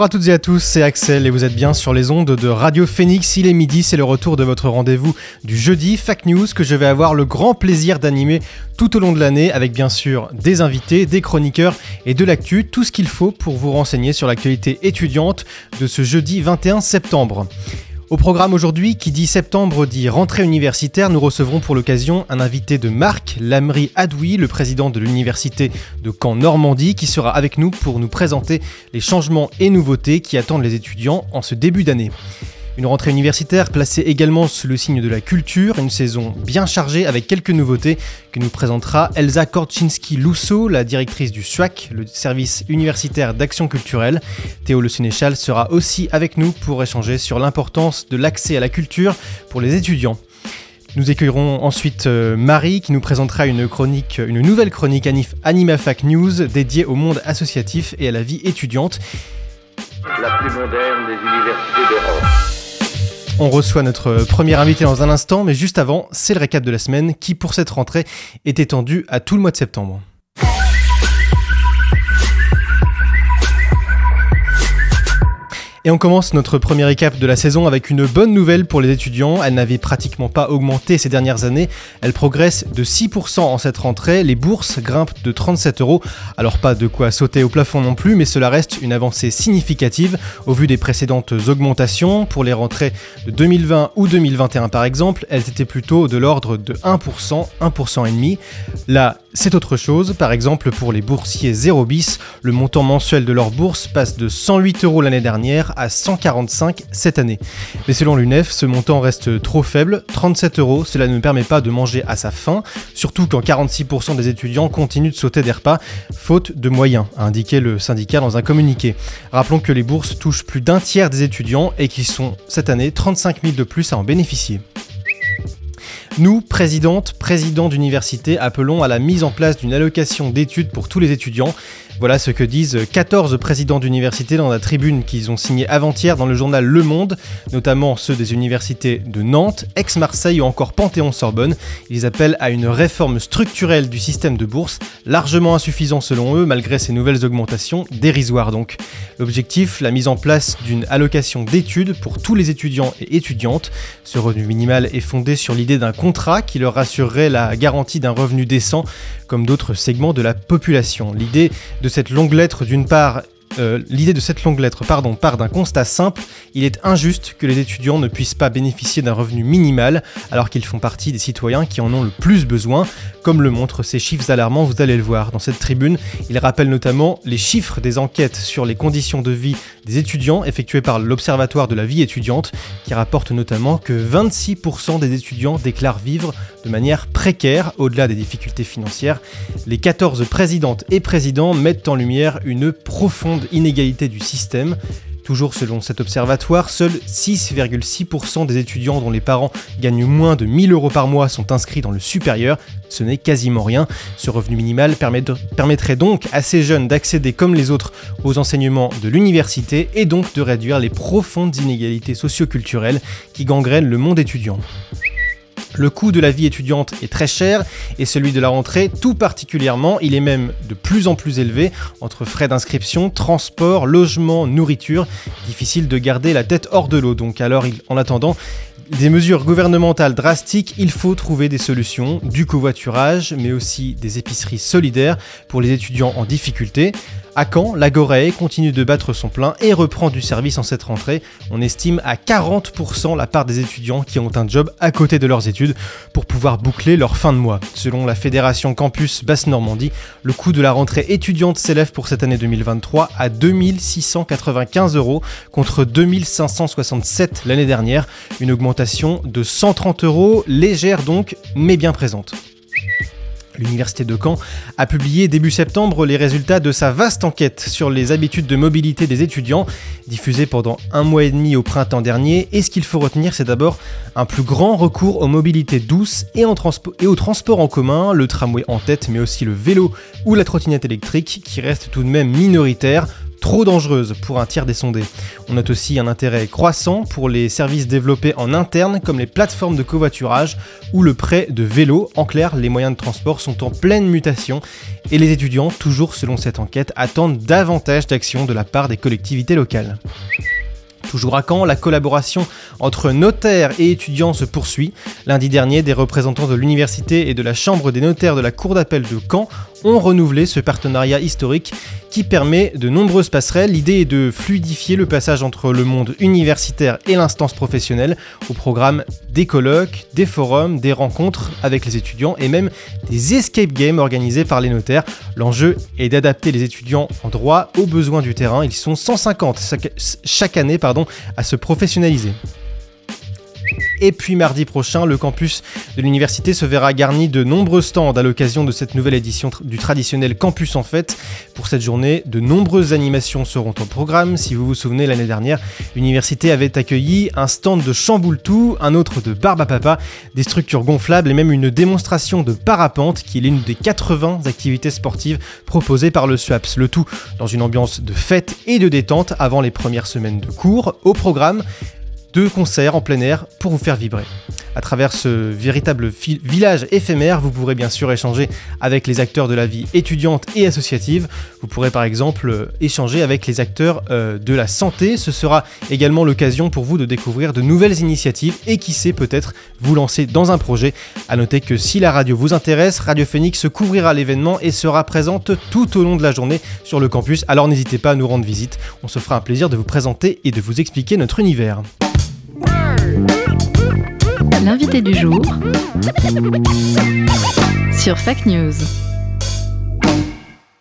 Bonjour à toutes et à tous, c'est Axel et vous êtes bien sur les ondes de Radio Phoenix. Il est midi, c'est le retour de votre rendez-vous du jeudi Fact News que je vais avoir le grand plaisir d'animer tout au long de l'année avec bien sûr des invités, des chroniqueurs et de l'actu, tout ce qu'il faut pour vous renseigner sur l'actualité étudiante de ce jeudi 21 septembre. Au programme aujourd'hui, qui dit septembre dit rentrée universitaire, nous recevrons pour l'occasion un invité de marque, Lamri Adoui, le président de l'université de Caen-Normandie, qui sera avec nous pour nous présenter les changements et nouveautés qui attendent les étudiants en ce début d'année. Une rentrée universitaire placée également sous le signe de la culture, une saison bien chargée avec quelques nouveautés que nous présentera Elsa Korczynski-Lousseau, la directrice du SUAC, le service universitaire d'action culturelle. Théo Le Sénéchal sera aussi avec nous pour échanger sur l'importance de l'accès à la culture pour les étudiants. Nous accueillerons ensuite euh, Marie qui nous présentera une une nouvelle chronique AnimaFac News dédiée au monde associatif et à la vie étudiante. La plus moderne des universités d'Europe. On reçoit notre premier invité dans un instant, mais juste avant, c'est le récap de la semaine qui, pour cette rentrée, est étendu à tout le mois de septembre. Et on commence notre premier récap de la saison avec une bonne nouvelle pour les étudiants. Elle n'avait pratiquement pas augmenté ces dernières années. Elle progresse de 6% en cette rentrée. Les bourses grimpent de 37 euros. Alors pas de quoi sauter au plafond non plus, mais cela reste une avancée significative au vu des précédentes augmentations. Pour les rentrées de 2020 ou 2021 par exemple, elles étaient plutôt de l'ordre de 1%, 1% et demi. Là, c'est autre chose. Par exemple, pour les boursiers 0 bis, le montant mensuel de leur bourse passe de 108 euros l'année dernière à 145 cette année. Mais selon l'UNEF, ce montant reste trop faible, 37 euros, cela ne permet pas de manger à sa faim, surtout quand 46% des étudiants continuent de sauter des repas, faute de moyens, a indiqué le syndicat dans un communiqué. Rappelons que les bourses touchent plus d'un tiers des étudiants et qu'ils sont cette année 35 000 de plus à en bénéficier. Nous, présidente, président d'université, appelons à la mise en place d'une allocation d'études pour tous les étudiants. Voilà ce que disent 14 présidents d'universités dans la tribune qu'ils ont signée avant-hier dans le journal Le Monde, notamment ceux des universités de Nantes, Aix-Marseille ou encore Panthéon-Sorbonne. Ils appellent à une réforme structurelle du système de bourse, largement insuffisant selon eux, malgré ces nouvelles augmentations, dérisoires donc. L'objectif, la mise en place d'une allocation d'études pour tous les étudiants et étudiantes. Ce revenu minimal est fondé sur l'idée d'un contrat qui leur assurerait la garantie d'un revenu décent comme d'autres segments de la population. Cette longue lettre, d'une part, euh, l'idée de cette longue lettre part d'un constat simple, il est injuste que les étudiants ne puissent pas bénéficier d'un revenu minimal alors qu'ils font partie des citoyens qui en ont le plus besoin, comme le montrent ces chiffres alarmants, vous allez le voir. Dans cette tribune, il rappelle notamment les chiffres des enquêtes sur les conditions de vie des étudiants effectuées par l'Observatoire de la vie étudiante, qui rapporte notamment que 26% des étudiants déclarent vivre de manière précaire au-delà des difficultés financières. Les 14 présidentes et présidents mettent en lumière une profonde inégalité du système. Toujours selon cet observatoire, seuls 6,6% des étudiants dont les parents gagnent moins de 1000 euros par mois sont inscrits dans le supérieur. Ce n'est quasiment rien. Ce revenu minimal permettrait donc à ces jeunes d'accéder comme les autres aux enseignements de l'université et donc de réduire les profondes inégalités socioculturelles qui gangrènent le monde étudiant. Le coût de la vie étudiante est très cher et celui de la rentrée tout particulièrement. Il est même de plus en plus élevé entre frais d'inscription, transport, logement, nourriture. Difficile de garder la tête hors de l'eau. Donc alors en attendant, des mesures gouvernementales drastiques, il faut trouver des solutions, du covoiturage, mais aussi des épiceries solidaires pour les étudiants en difficulté. À Caen, l'Agoré continue de battre son plein et reprend du service en cette rentrée. On estime à 40% la part des étudiants qui ont un job à côté de leurs études pour pouvoir boucler leur fin de mois. Selon la Fédération Campus Basse-Normandie, le coût de la rentrée étudiante s'élève pour cette année 2023 à 2695 euros contre 2567 l'année dernière, une augmentation de 130 euros, légère donc, mais bien présente. L'université de Caen a publié début septembre les résultats de sa vaste enquête sur les habitudes de mobilité des étudiants, diffusée pendant un mois et demi au printemps dernier. Et ce qu'il faut retenir, c'est d'abord un plus grand recours aux mobilités douces et, en et au transport en commun, le tramway en tête, mais aussi le vélo ou la trottinette électrique, qui reste tout de même minoritaire trop dangereuse pour un tiers des sondés. On note aussi un intérêt croissant pour les services développés en interne comme les plateformes de covoiturage ou le prêt de vélo. En clair, les moyens de transport sont en pleine mutation et les étudiants, toujours selon cette enquête, attendent davantage d'actions de la part des collectivités locales. Toujours à Caen, la collaboration entre notaires et étudiants se poursuit. Lundi dernier, des représentants de l'université et de la Chambre des notaires de la Cour d'appel de Caen ont renouvelé ce partenariat historique qui permet de nombreuses passerelles. L'idée est de fluidifier le passage entre le monde universitaire et l'instance professionnelle au programme des colloques, des forums, des rencontres avec les étudiants et même des escape games organisés par les notaires. L'enjeu est d'adapter les étudiants en droit aux besoins du terrain. Ils sont 150 chaque année pardon, à se professionnaliser. Et puis mardi prochain, le campus de l'université se verra garni de nombreux stands à l'occasion de cette nouvelle édition du traditionnel Campus en fête. Pour cette journée, de nombreuses animations seront au programme. Si vous vous souvenez, l'année dernière, l'université avait accueilli un stand de chamboule-tout, un autre de barbe à papa, des structures gonflables et même une démonstration de parapente qui est l'une des 80 activités sportives proposées par le SWAPS. Le tout dans une ambiance de fête et de détente avant les premières semaines de cours. Au programme, deux concerts en plein air pour vous faire vibrer. À travers ce véritable village éphémère, vous pourrez bien sûr échanger avec les acteurs de la vie étudiante et associative. Vous pourrez par exemple euh, échanger avec les acteurs euh, de la santé. Ce sera également l'occasion pour vous de découvrir de nouvelles initiatives et qui sait peut-être vous lancer dans un projet. A noter que si la radio vous intéresse, Radio Phoenix couvrira l'événement et sera présente tout au long de la journée sur le campus. Alors n'hésitez pas à nous rendre visite. On se fera un plaisir de vous présenter et de vous expliquer notre univers. L'invité du jour sur Fact News.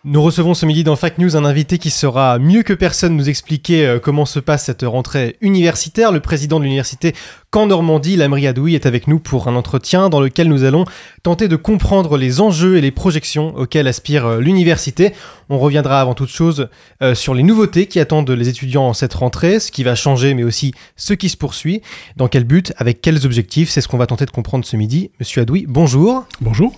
Nous recevons ce midi dans Fact News un invité qui sera mieux que personne nous expliquer euh, comment se passe cette rentrée universitaire. Le président de l'université Caen Normandie, Lamri Adoui, est avec nous pour un entretien dans lequel nous allons tenter de comprendre les enjeux et les projections auxquels aspire euh, l'université. On reviendra avant toute chose euh, sur les nouveautés qui attendent les étudiants en cette rentrée, ce qui va changer mais aussi ce qui se poursuit, dans quel but, avec quels objectifs, c'est ce qu'on va tenter de comprendre ce midi. Monsieur Adoui, bonjour. Bonjour.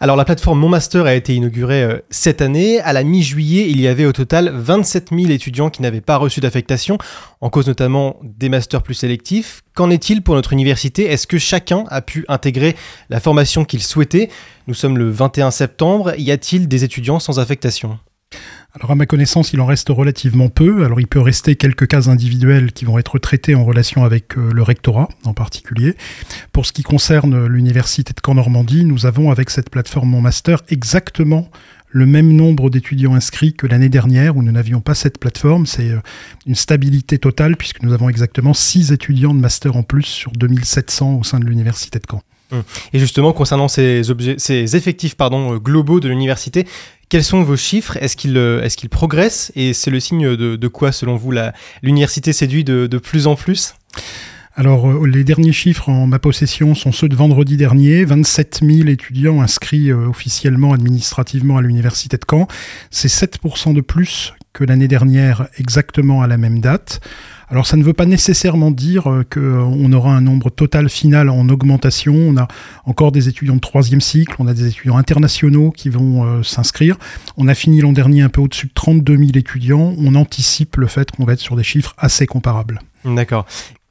Alors la plateforme Mon Master a été inaugurée euh, cette année. À la mi-juillet, il y avait au total 27 000 étudiants qui n'avaient pas reçu d'affectation, en cause notamment des masters plus sélectifs. Qu'en est-il pour notre université? Est-ce que chacun a pu intégrer la formation qu'il souhaitait? Nous sommes le 21 septembre. Y a-t-il des étudiants sans affectation? Alors à ma connaissance, il en reste relativement peu. Alors il peut rester quelques cas individuels qui vont être traités en relation avec euh, le rectorat en particulier. Pour ce qui concerne l'université de Caen-Normandie, nous avons avec cette plateforme Mon Master exactement le même nombre d'étudiants inscrits que l'année dernière où nous n'avions pas cette plateforme. C'est euh, une stabilité totale puisque nous avons exactement 6 étudiants de master en plus sur 2700 au sein de l'université de Caen. Hum. Et justement, concernant ces, effectifs euh, globaux de l'université, quels sont vos chiffres? Est-ce qu'ils euh, progressent Et c'est le signe de, quoi, selon vous, l'université séduit de, plus en plus? Alors, euh, les derniers chiffres en ma possession sont ceux de vendredi dernier. 27 000 étudiants inscrits euh, officiellement, administrativement à l'université de Caen. C'est 7% de plus que l'année dernière, exactement à la même date. Alors ça ne veut pas nécessairement dire euh, qu'on aura un nombre total final en augmentation. On a encore des étudiants de troisième cycle, on a des étudiants internationaux qui vont euh, s'inscrire. On a fini l'an dernier un peu au-dessus de 32 000 étudiants. On anticipe le fait qu'on va être sur des chiffres assez comparables. D'accord.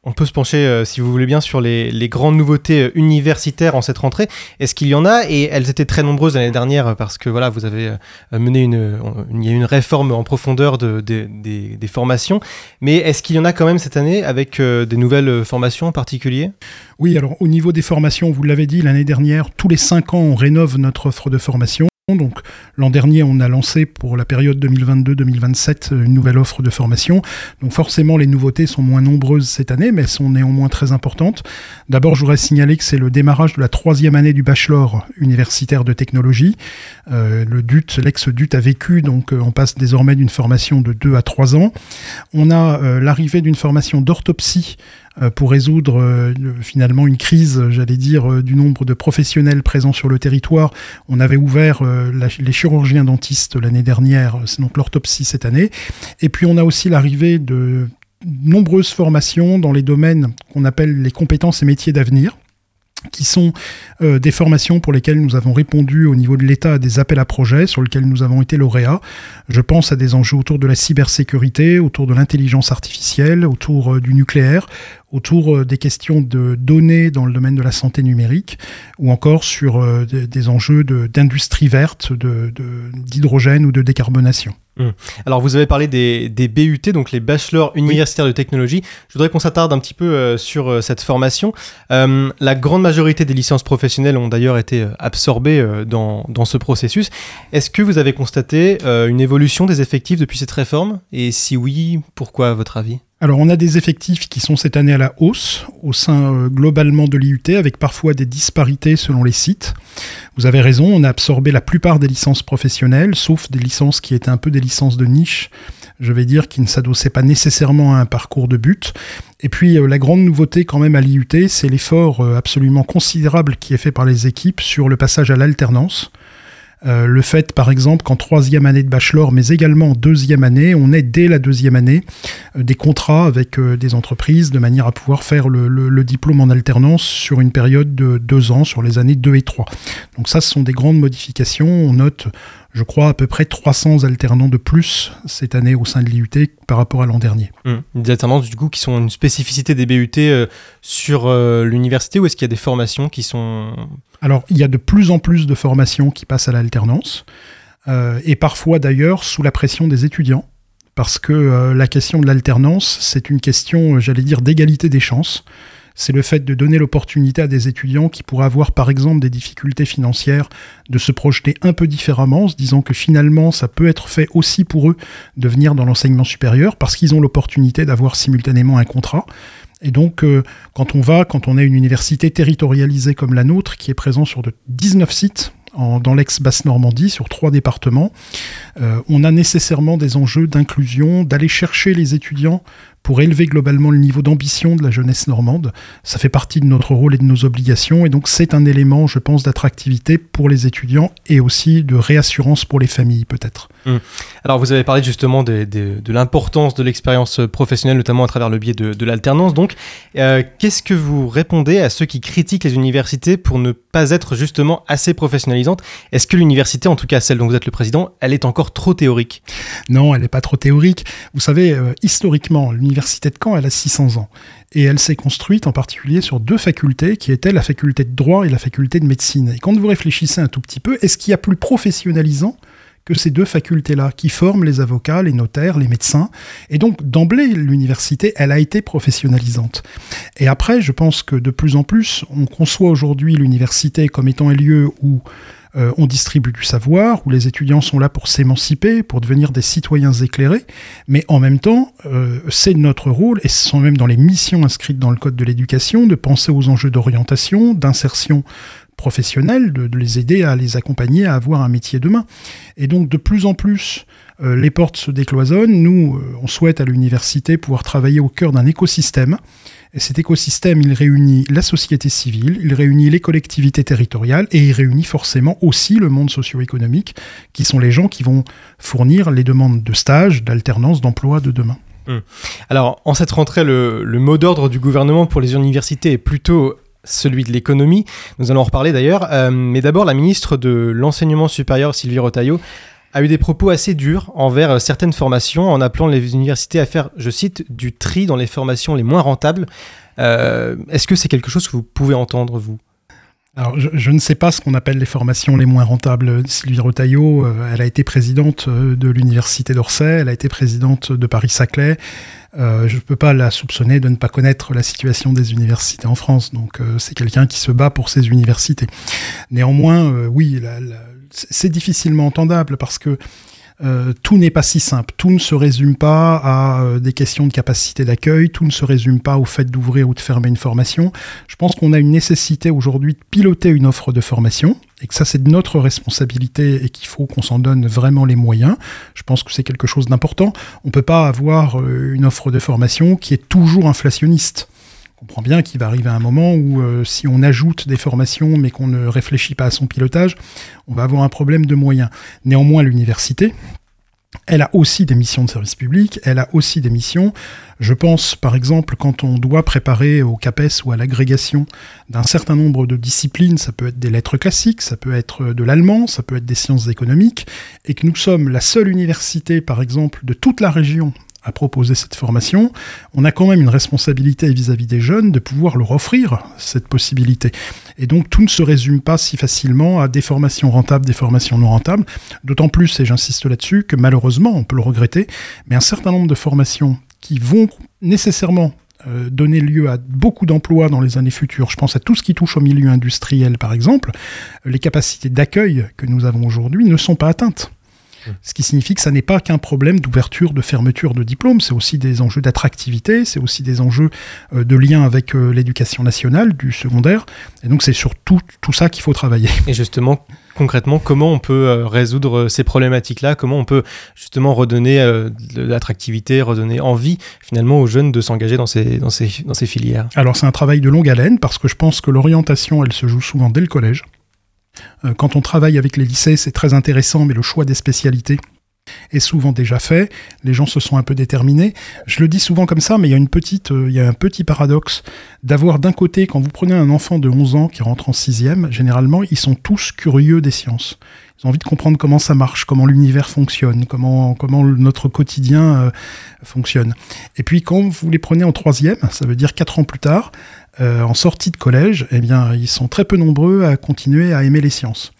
On peut se pencher, euh, si vous voulez bien, sur les, grandes nouveautés euh, universitaires en cette rentrée. Est-ce qu'il y en a? Et elles étaient très nombreuses l'année dernière euh, parce que voilà, vous avez mené une, une réforme en profondeur de, des formations. Mais est-ce qu'il y en a quand même cette année avec des nouvelles formations en particulier? Oui, alors au niveau des formations, vous l'avez dit, l'année dernière, tous les cinq ans, on rénove notre offre de formation. Donc l'an dernier, on a lancé pour la période 2022-2027 une nouvelle offre de formation. Donc forcément, les nouveautés sont moins nombreuses cette année, mais elles sont néanmoins très importantes. D'abord, je voudrais signaler que c'est le démarrage de la troisième année du bachelor universitaire de technologie. Euh, le DUT, l'ex-DUT a vécu, donc euh, on passe désormais d'une formation de 2 à 3 ans. On a euh, l'arrivée d'une formation d'orthopsie euh, pour résoudre euh, finalement une crise, j'allais dire, euh, du nombre de professionnels présents sur le territoire. On avait ouvert les chirurgiens dentistes l'année dernière, donc l'orthopsie cette année. Et puis on a aussi l'arrivée de nombreuses formations dans les domaines qu'on appelle les compétences et métiers d'avenir qui sont euh, des formations pour lesquelles nous avons répondu au niveau de l'État à des appels à projets sur lesquels nous avons été lauréats. Je pense à des enjeux autour de la cybersécurité, autour de l'intelligence artificielle, autour euh, du nucléaire, autour euh, des questions de données dans le domaine de la santé numérique, ou encore sur des, enjeux d'industrie verte, d'hydrogène de, ou de décarbonation. Hum. Alors vous avez parlé des, BUT, donc les bachelors universitaires de technologie. Je voudrais qu'on s'attarde un petit peu euh, sur euh, cette formation. Euh, la grande majorité des licences professionnelles ont d'ailleurs été absorbées dans, dans, ce processus. Est-ce que vous avez constaté une évolution des effectifs depuis cette réforme? Et si oui, pourquoi à votre avis? Alors on a des effectifs qui sont cette année à la hausse au sein euh, globalement de l'IUT avec parfois des disparités selon les sites. Vous avez raison, on a absorbé la plupart des licences professionnelles, sauf des licences qui étaient un peu des licences de niche, je vais dire, qui ne s'adossaient pas nécessairement à un parcours de but. Et puis euh, la grande nouveauté quand même à l'IUT, c'est l'effort euh, absolument considérable qui est fait par les équipes sur le passage à l'alternance. Euh, le fait, par exemple, qu'en troisième année de bachelor, mais également en deuxième année, on ait dès la deuxième année euh, des contrats avec euh, des entreprises de manière à pouvoir faire le, diplôme en alternance sur une période de deux ans, sur les années 2 et 3. Donc ça, ce sont des grandes modifications. On note je crois, à peu près 300 alternants de plus cette année au sein de l'IUT par rapport à l'an dernier. Hum. Des alternances, du coup, qui sont une spécificité des BUT euh, sur euh, l'université ou est-ce qu'il y a des formations qui sont... Alors, il y a de plus en plus de formations qui passent à l'alternance, euh, et parfois d'ailleurs sous la pression des étudiants, parce que la question de l'alternance, c'est une question, j'allais dire, d'égalité des chances c'est le fait de donner l'opportunité à des étudiants qui pourraient avoir par exemple des difficultés financières de se projeter un peu différemment en se disant que finalement ça peut être fait aussi pour eux de venir dans l'enseignement supérieur parce qu'ils ont l'opportunité d'avoir simultanément un contrat. Et donc, euh, quand on va, quand on a une université territorialisée comme la nôtre, qui est présente sur de 19 sites dans l'ex-Basse-Normandie, sur trois départements, euh, on a nécessairement des enjeux d'inclusion, d'aller chercher les étudiants pour élever globalement le niveau d'ambition de la jeunesse normande. Ça fait partie de notre rôle et de nos obligations, et donc c'est un élément, je pense, d'attractivité pour les étudiants et aussi de réassurance pour les familles, peut-être. Hum. Alors, vous avez parlé justement de, l'importance de l'expérience professionnelle, notamment à travers le biais de, l'alternance. Donc, euh, qu'est-ce que vous répondez à ceux qui critiquent les universités pour ne pas être justement assez professionnalisantes Est-ce que l'université, en tout cas celle dont vous êtes le président, elle est encore trop théorique? Non, elle n'est pas trop théorique. Vous savez, euh, historiquement, l'université l'université de Caen, elle a 600 ans. Et elle s'est construite en particulier sur deux facultés qui étaient la faculté de droit et la faculté de médecine. Et quand vous réfléchissez un tout petit peu, est-ce qu'il y a plus professionnalisant que ces deux facultés-là, qui forment les avocats, les notaires, les médecins. Et donc, d'emblée, l'université, elle a été professionnalisante. Et après, je pense que de plus en plus, on conçoit aujourd'hui l'université comme étant un lieu où euh, on distribue du savoir, où les étudiants sont là pour s'émanciper, pour devenir des citoyens éclairés, mais en même temps, euh, c'est notre rôle, et ce sont même dans les missions inscrites dans le Code de l'éducation, de penser aux enjeux d'orientation, d'insertion professionnelle, de, les aider à les accompagner à avoir un métier demain. Et donc de plus en plus, euh, les portes se décloisonnent. Nous, on souhaite à l'université pouvoir travailler au cœur d'un écosystème et cet écosystème, il réunit la société civile, il réunit les collectivités territoriales et il réunit forcément aussi le monde socio-économique, qui sont les gens qui vont fournir les demandes de stage, d'alternance, d'emploi de demain. Hum. Alors, en cette rentrée, le, mot d'ordre du gouvernement pour les universités est plutôt celui de l'économie. Nous allons en reparler d'ailleurs. Euh, mais d'abord, la ministre de l'Enseignement supérieur, Sylvie Rotaillot, a eu des propos assez durs envers euh, certaines formations en appelant les universités à faire, je cite, du tri dans les formations les moins rentables. Euh, est-ce que c'est quelque chose que vous pouvez entendre, vous? Alors, je, ne sais pas ce qu'on appelle les formations les moins rentables. Sylvie Rotaillot, elle a été présidente de l'Université d'Orsay, elle a été présidente de Paris-Saclay. Je ne peux pas la soupçonner de ne pas connaître la situation des universités en France. Donc, c'est quelqu'un qui se bat pour ses universités. Néanmoins, oui, la, c'est difficilement entendable parce que euh, tout n'est pas si simple. Tout ne se résume pas à euh, des questions de capacité d'accueil, tout ne se résume pas au fait d'ouvrir ou de fermer une formation. Je pense qu'on a une nécessité aujourd'hui de piloter une offre de formation et que ça c'est de notre responsabilité et qu'il faut qu'on s'en donne vraiment les moyens. Je pense que c'est quelque chose d'important. On ne peut pas avoir euh, une offre de formation qui est toujours inflationniste On comprend bien qu'il va arriver un moment où euh, si on ajoute des formations mais qu'on ne réfléchit pas à son pilotage, on va avoir un problème de moyens. Néanmoins, l'université, elle a aussi des missions de service public, elle a aussi des missions. Je pense par exemple quand on doit préparer au CAPES ou à l'agrégation d'un certain nombre de disciplines, ça peut être des lettres classiques, ça peut être de l'allemand, ça peut être des sciences économiques, et que nous sommes la seule université par exemple de toute la région à proposer cette formation, on a quand même une responsabilité vis-à-vis des jeunes de pouvoir leur offrir cette possibilité. Et donc tout ne se résume pas si facilement à des formations rentables, des formations non rentables, d'autant plus, et j'insiste là-dessus, que malheureusement, on peut le regretter, mais un certain nombre de formations qui vont nécessairement euh, donner lieu à beaucoup d'emplois dans les années futures. Je pense à tout ce qui touche au milieu industriel, par exemple. Les capacités d'accueil que nous avons aujourd'hui ne sont pas atteintes. Ce qui signifie que ça n'est pas qu'un problème d'ouverture, de fermeture de diplôme, c'est aussi des enjeux d'attractivité, c'est aussi des enjeux euh, de lien avec euh, l'éducation nationale, du secondaire. Et donc c'est sur tout, tout ça qu'il faut travailler. Et justement, concrètement, comment on peut euh, résoudre ces problématiques-là? Comment on peut justement redonner de l'attractivité, redonner envie finalement aux jeunes de s'engager dans ces, dans, ces, dans ces filières? Alors c'est un travail de longue haleine parce que je pense que l'orientation, elle se joue souvent dès le collège. Euh, quand on travaille avec les lycées, c'est très intéressant, mais le choix des spécialités est souvent déjà fait. Les gens se sont un peu déterminés. Je le dis souvent comme ça, mais il y a, une petite, euh, il y a un petit paradoxe d'avoir d'un côté, quand vous prenez un enfant de 11 ans qui rentre en sixième, généralement, ils sont tous curieux des sciences. Ils ont envie de comprendre comment ça marche, comment l'univers fonctionne, comment, comment notre quotidien euh, fonctionne. Et puis quand vous les prenez en troisième, ça veut dire quatre ans plus tard, euh, en sortie de collège, eh bien, ils sont très peu nombreux à continuer à aimer les sciences.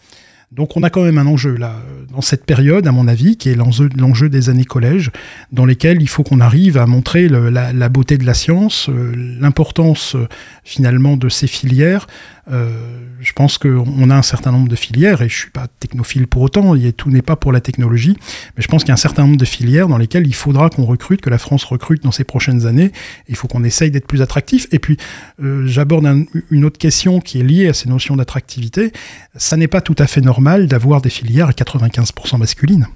Donc on a quand même un enjeu là, dans cette période, à mon avis, qui est l'enjeu des années collège, dans lesquelles il faut qu'on arrive à montrer la, beauté de la science, euh, l'importance euh, finalement de ces filières, euh, je pense qu'on a un certain nombre de filières, et je suis pas technophile pour autant, tout n'est pas pour la technologie, mais je pense qu'il y a un certain nombre de filières dans lesquelles il faudra qu'on recrute, que la France recrute dans ces prochaines années. Il faut qu'on essaye d'être plus attractif. Et puis, euh, j'aborde une autre question qui est liée à ces notions d'attractivité. Ça n'est pas tout à fait normal d'avoir des filières à 95% masculines.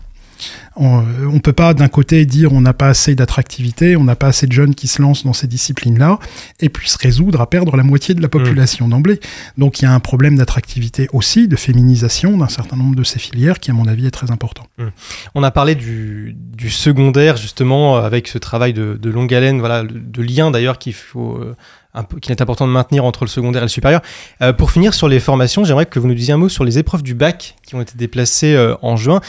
On ne peut pas d'un côté dire on n'a pas assez d'attractivité, on n'a pas assez de jeunes qui se lancent dans ces disciplines-là, et puis se résoudre à perdre la moitié de la population d'emblée. Donc il y a un problème d'attractivité aussi, de féminisation d'un certain nombre de ces filières qui à mon avis est très important. On a parlé du, secondaire justement avec ce travail de, longue haleine, voilà, de lien d'ailleurs qu'il faut... Euh, qu'il est important de maintenir entre le secondaire et le supérieur. Euh, pour finir sur les formations, j'aimerais que vous nous disiez un mot sur les épreuves du bac qui ont été déplacées euh, en juin.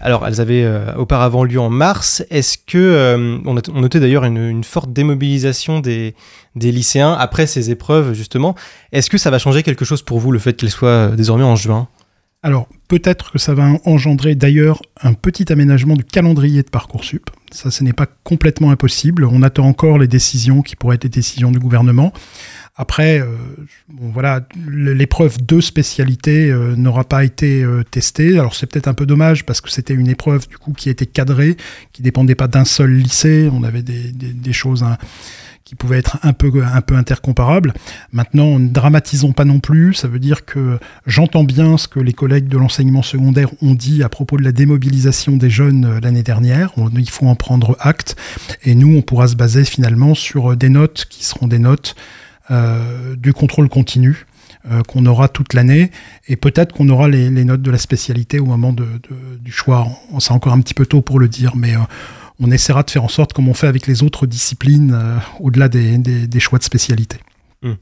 Alors, elles avaient euh, auparavant lieu en mars. Est-ce que euh, on, notait d'ailleurs une, forte démobilisation des, lycéens après ces épreuves justement Est-ce que ça va changer quelque chose pour vous le fait qu'elles soient euh, désormais en juin? Alors, peut-être que ça va engendrer d'ailleurs un petit aménagement du calendrier de Parcoursup. Ça, ce n'est pas complètement impossible. On attend encore les décisions qui pourraient être des décisions du gouvernement. Après, euh, voilà, l'épreuve de spécialité euh, n'aura pas été euh, testée. Alors c'est peut-être un peu dommage parce que c'était une épreuve du coup qui était cadrée, qui dépendait pas d'un seul lycée. On avait des, choses hein, qui pouvaient être un peu un peu intercomparables. Maintenant, ne dramatisons pas non plus. Ça veut dire que j'entends bien ce que les collègues de l'enseignement secondaire ont dit à propos de la démobilisation des jeunes l'année dernière. il faut en prendre acte. Et nous, on pourra se baser finalement sur des notes qui seront des notes du contrôle continu euh, qu'on aura toute l'année et peut-être qu'on aura les, notes de la spécialité au moment de, du choix. C'est encore un petit peu tôt pour le dire, mais euh, on essaiera de faire en sorte, comme on fait avec les autres disciplines, au-delà des, choix de spécialité. Hmm.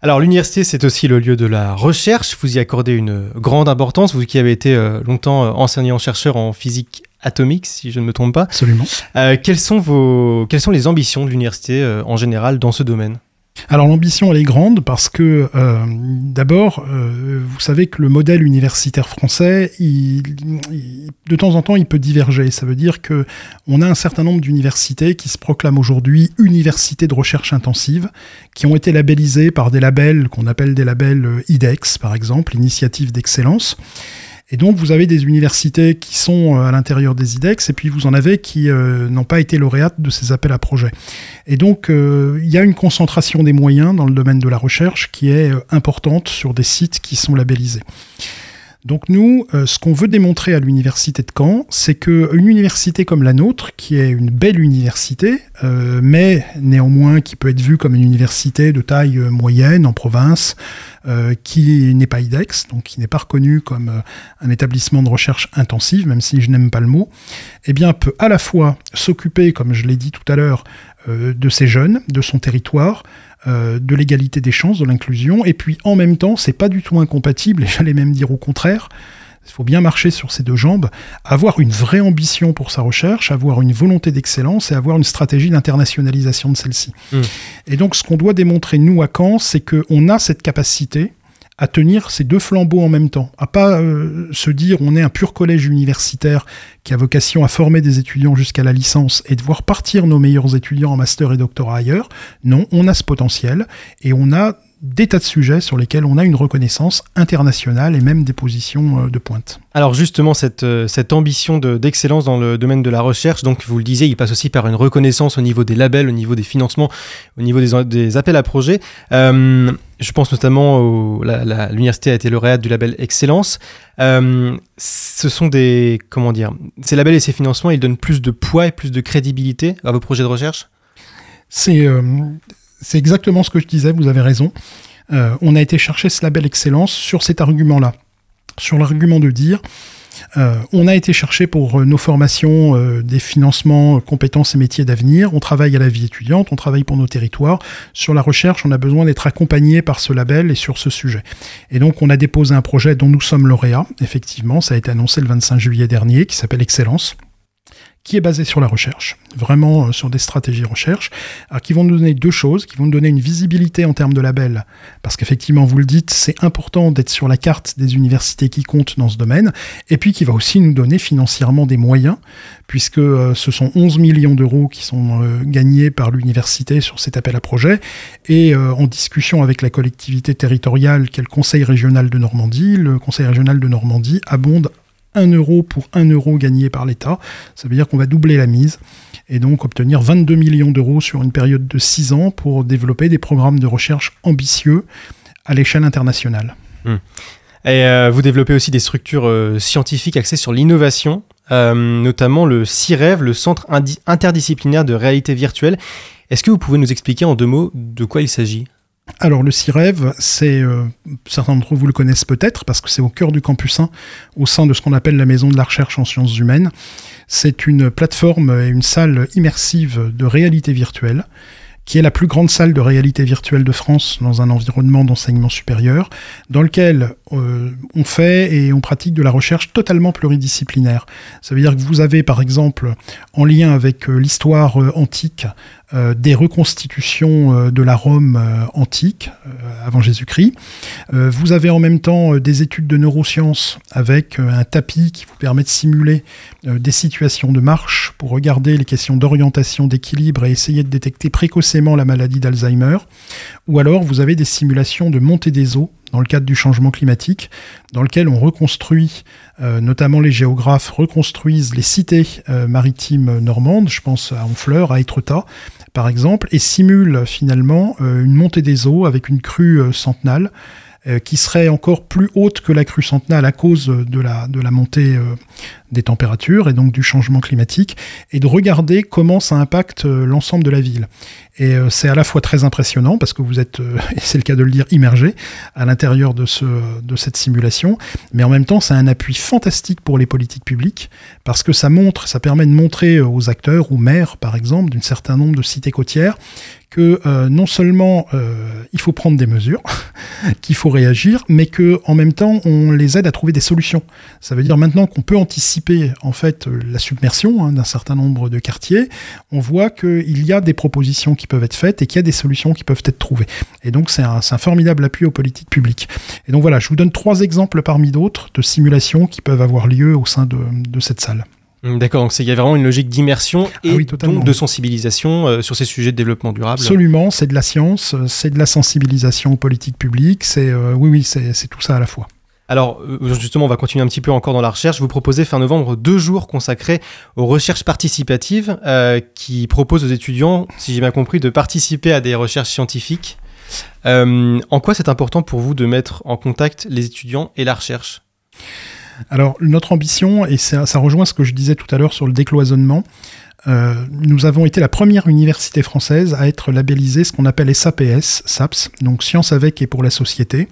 Alors l'université, c'est aussi le lieu de la recherche. Vous y accordez une grande importance, vous qui avez été longtemps enseignant-chercheur en physique atomique, si je ne me trompe pas. Absolument. quelles, sont vos, quelles sont les ambitions de l'université en général dans ce domaine? Alors l'ambition elle est grande parce que euh, d'abord euh, vous savez que le modèle universitaire français de temps en temps il peut diverger. Ça veut dire que on a un certain nombre d'universités qui se proclament aujourd'hui universités de recherche intensive qui ont été labellisées par des labels qu'on appelle des labels euh, IDEX par exemple initiative d'excellence et donc, vous avez des universités qui sont euh, à l'intérieur des IDEX, et puis vous en avez qui euh, n'ont pas été lauréates de ces appels à projets. Et donc, euh, il y a une concentration des moyens dans le domaine de la recherche qui est importante sur des sites qui sont labellisés. Donc nous, euh, ce qu'on veut démontrer à l'université de Caen, c'est qu'une université comme la nôtre, qui est une belle université, euh, mais néanmoins qui peut être vue comme une université de taille euh, moyenne en province, qui n'est pas IDEX, donc qui n'est pas reconnue comme un établissement de recherche intensive, même si je n'aime pas le mot, eh bien peut à la fois s'occuper, comme je l'ai dit tout à l'heure, de ces jeunes, de son territoire, euh, de l'égalité des chances, de l'inclusion, et puis en même temps, c'est pas du tout incompatible, et j'allais même dire au contraire, il faut bien marcher sur ses deux jambes, avoir une vraie ambition pour sa recherche, avoir une volonté d'excellence et avoir une stratégie d'internationalisation de celle-ci. Mmh. Et donc ce qu'on doit démontrer, nous, à Caen, c'est qu'on a cette capacité, à tenir ces deux flambeaux en même temps, à pas euh, se dire on est un pur collège universitaire qui a vocation à former des étudiants jusqu'à la licence et de voir partir nos meilleurs étudiants en master et doctorat ailleurs. Non, on a ce potentiel et on a des tas de sujets sur lesquels on a une reconnaissance internationale et même des positions euh, de pointe. Alors justement, cette, euh, cette ambition d'excellence dans le domaine de la recherche, donc vous le disiez, il passe aussi par une reconnaissance au niveau des labels, au niveau des financements, au niveau des, des appels à projets. Euh, je pense notamment à l'université a été lauréate du label Excellence. ce sont des comment dire, ces labels et ces financements, ils donnent plus de poids et plus de crédibilité à vos projets de recherche? C'est c'est exactement ce que je disais, vous avez raison. Euh, on a été chercher ce label excellence sur cet argument-là, sur l'argument de dire, euh, on a été chercher pour euh, nos formations des financements, compétences et métiers d'avenir. On travaille à la vie étudiante, on travaille pour nos territoires. Sur la recherche, on a besoin d'être accompagné par ce label et sur ce sujet. Et donc, on a déposé un projet dont nous sommes lauréats. Effectivement, ça a été annoncé le 25 juillet dernier, qui s'appelle Excellence qui est basé sur la recherche, vraiment euh, sur des stratégies recherche, qui vont nous donner deux choses, qui vont nous donner une visibilité en termes de label, parce qu'effectivement, vous le dites, c'est important d'être sur la carte des universités qui comptent dans ce domaine, et puis qui va aussi nous donner financièrement des moyens, puisque euh, ce sont 11 millions d'euros qui sont euh, gagnés par l'université sur cet appel à projet, et en discussion avec la collectivité territoriale qu'est le Conseil régional de Normandie, le Conseil régional de Normandie abonde 1 euro pour 1 euro gagné par l'État. Ça veut dire qu'on va doubler la mise et donc obtenir 22 millions d'euros sur une période de 6 ans pour développer des programmes de recherche ambitieux à l'échelle internationale. Hmm. Et euh, vous développez aussi des structures euh, scientifiques axées sur l'innovation, euh, notamment le CIREV, le Centre interdisciplinaire de réalité virtuelle. Est-ce que vous pouvez nous expliquer en deux mots de quoi il s'agit? Alors le CIREV, c'est euh, certains d'entre vous le connaissent peut-être parce que c'est au cœur du campus 1, au sein de ce qu'on appelle la maison de la recherche en sciences humaines. C'est une plateforme et une salle immersive de réalité virtuelle qui est la plus grande salle de réalité virtuelle de France dans un environnement d'enseignement supérieur, dans lequel euh, on fait et on pratique de la recherche totalement pluridisciplinaire. Ça veut dire que vous avez, par exemple, en lien avec euh, l'histoire antique, euh, des reconstitutions euh, de la Rome euh, antique, avant Jésus-Christ. vous avez en même temps des études de neurosciences avec un tapis qui vous permet de simuler des situations de marche pour regarder les questions d'orientation, d'équilibre et essayer de détecter précocement la maladie d'Alzheimer. Ou alors vous avez des simulations de montée des eaux dans le cadre du changement climatique, dans lequel on reconstruit, notamment les géographes reconstruisent les cités maritimes normandes, je pense à Honfleur, à Étretat, par exemple, et simule finalement euh, une montée des eaux avec une crue euh, centenale euh, qui serait encore plus haute que la crue centenale à cause de la, montée euh, des températures et donc du changement climatique, et de regarder comment ça impacte euh, l'ensemble de la ville. Et c'est à la fois très impressionnant parce que vous êtes, et c'est le cas de le dire, immergé à l'intérieur de, ce, de cette simulation, mais en même temps, c'est un appui fantastique pour les politiques publiques parce que ça montre, ça permet de montrer aux acteurs, ou maires par exemple, d'un certain nombre de cités côtières, que euh, non seulement euh, il faut prendre des mesures, qu'il faut réagir, mais que en même temps on les aide à trouver des solutions. Ça veut dire maintenant qu'on peut anticiper en fait la submersion hein, d'un certain nombre de quartiers, on voit qu'il y a des propositions qui peuvent être faites et qu'il y a des solutions qui peuvent être trouvées. Et donc c'est un, un, formidable appui aux politiques publiques. Et donc voilà, je vous donne trois exemples parmi d'autres de simulations qui peuvent avoir lieu au sein de, de cette salle. Mm, d'accord, donc il y a vraiment une logique d'immersion ah et donc de sensibilisation euh, sur ces sujets de développement durable. Absolument, c'est de la science, euh, c'est de la sensibilisation aux politiques publiques, c'est euh, oui, oui, c'est tout ça à la fois. Alors justement, on va continuer un petit peu encore dans la recherche. Vous proposez fin novembre deux jours consacrés aux recherches participatives qui proposent aux étudiants, si j'ai bien compris, de participer à des recherches scientifiques. en quoi c'est important pour vous de mettre en contact les étudiants et la recherche? Alors, notre ambition, et ça, ça, rejoint ce que je disais tout à l'heure sur le décloisonnement, euh, nous avons été la première université française à être labellisée ce qu'on appelle SAPS, SAPS, donc Science avec et pour la société,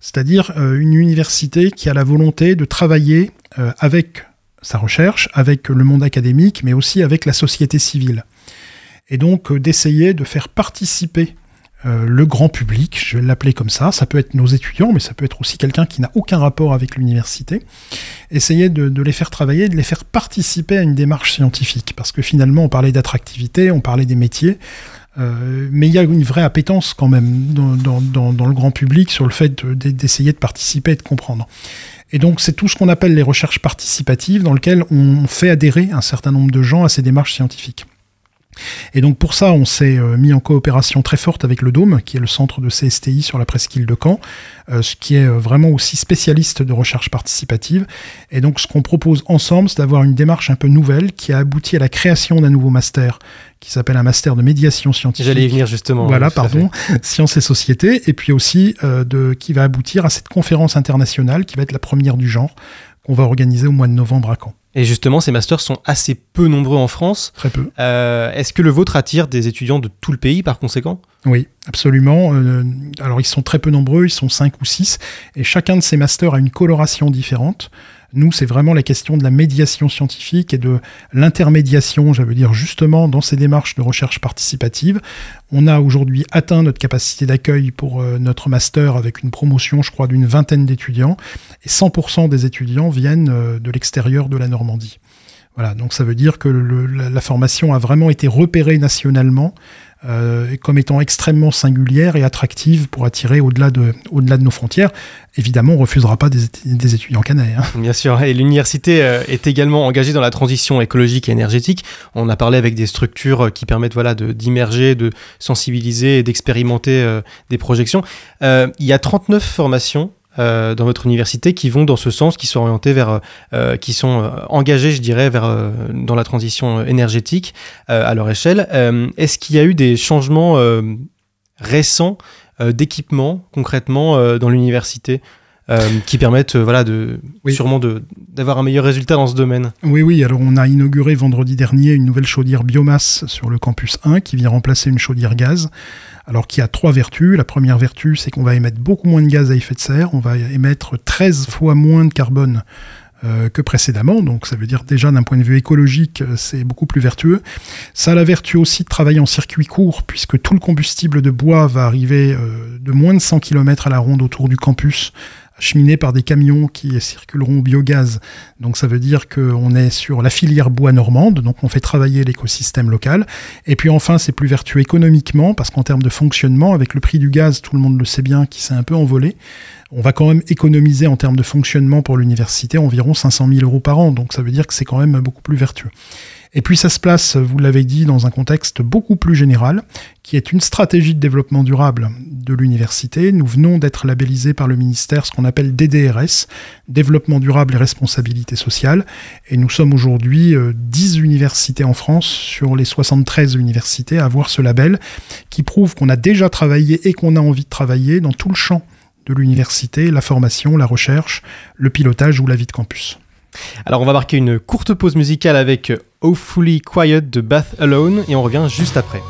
c'est-à-dire euh, une université qui a la volonté de travailler euh, avec sa recherche, avec le monde académique, mais aussi avec la société civile. Et donc d'essayer de faire participer euh, le grand public, je vais l'appeler comme ça, ça peut être nos étudiants, mais ça peut être aussi quelqu'un qui n'a aucun rapport avec l'université, essayer de, les faire travailler, de les faire participer à une démarche scientifique, parce que finalement on parlait d'attractivité, on parlait des métiers, euh, mais il y a une vraie appétence quand même dans le grand public sur le fait d'essayer de, de participer et de comprendre. Et donc c'est tout ce qu'on appelle les recherches participatives, dans lesquelles on fait adhérer un certain nombre de gens à ces démarches scientifiques. Et donc pour ça, on s'est euh, mis en coopération très forte avec le Dôme, qui est le centre de CSTI sur la presqu'île de Caen, euh, ce qui est euh, vraiment aussi spécialiste de recherche participative. Et donc ce qu'on propose ensemble, c'est d'avoir une démarche un peu nouvelle qui a abouti à la création d'un nouveau master qui s'appelle un master de médiation scientifique. J'allais y venir justement. Voilà, pardon, sciences et société, et puis aussi de, qui va aboutir à cette conférence internationale qui va être la première du genre qu'on va organiser au mois de novembre à Caen. Et justement, ces masters sont assez peu nombreux en France. Très peu. Euh, Est-ce que le vôtre attire des étudiants de tout le pays par conséquent? Oui, absolument. Euh, alors, ils sont très peu nombreux, ils sont 5 ou 6, et chacun de ces masters a une coloration différente. Nous, c'est vraiment la question de la médiation scientifique et de l'intermédiation, veux dire justement dans ces démarches de recherche participative. On a aujourd'hui atteint notre capacité d'accueil pour euh, notre master avec une promotion, je crois, d'une vingtaine d'étudiants, et 100% des étudiants viennent euh, de l'extérieur de la Normandie. Voilà, donc ça veut dire que la, formation a vraiment été repérée nationalement euh, comme étant extrêmement singulière et attractive pour attirer au-delà de, au-delà de nos frontières. Évidemment, on ne refusera pas des, étudiants canadiens. Hein. Bien sûr, et l'université euh, est également engagée dans la transition écologique et énergétique. On a parlé avec des structures qui permettent voilà, d'immerger, de sensibiliser et d'expérimenter euh, des projections. Euh, il y a 39 formations euh, dans votre université qui vont dans ce sens, qui sont orientés vers, euh, qui sont euh, engagés, je dirais, vers euh, dans la transition énergétique euh, à leur échelle. Est-ce qu'il y a eu des changements récents d'équipement concrètement dans l'université euh, qui permettent euh, voilà, de, oui. sûrement d'avoir un meilleur résultat dans ce domaine? Oui, oui, alors on a inauguré vendredi dernier une nouvelle chaudière biomasse sur le campus 1 qui vient remplacer une chaudière gaz, alors qui a trois vertus. La première vertu, c'est qu'on va émettre beaucoup moins de gaz à effet de serre, on va émettre 13 fois moins de carbone euh, que précédemment. Donc ça veut dire déjà d'un point de vue écologique, euh, c'est beaucoup plus vertueux. Ça a la vertu aussi de travailler en circuit court, puisque tout le combustible de bois va arriver euh, de moins de 100 km à la ronde autour du campus cheminés par des camions qui circuleront au biogaz. Donc ça veut dire qu'on est sur la filière bois normande, donc on fait travailler l'écosystème local. Et puis enfin, c'est plus vertueux économiquement, parce qu'en termes de fonctionnement, avec le prix du gaz, tout le monde le sait bien, qui s'est un peu envolé, on va quand même économiser en termes de fonctionnement pour l'université environ 500 000 euros par an. Donc ça veut dire que c'est quand même beaucoup plus vertueux. Et puis ça se place, vous l'avez dit, dans un contexte beaucoup plus général, qui est une stratégie de développement durable de l'université. Nous venons d'être labellisés par le ministère ce qu'on appelle DDRS, Développement durable et responsabilité sociale. Et nous sommes aujourd'hui 10 universités en France sur les 73 universités à avoir ce label, qui prouve qu'on a déjà travaillé et qu'on a envie de travailler dans tout le champ de l'université, la formation, la recherche, le pilotage ou la vie de campus. Alors on va marquer une courte pause musicale avec Awfully Quiet de Bath Alone et on revient juste après.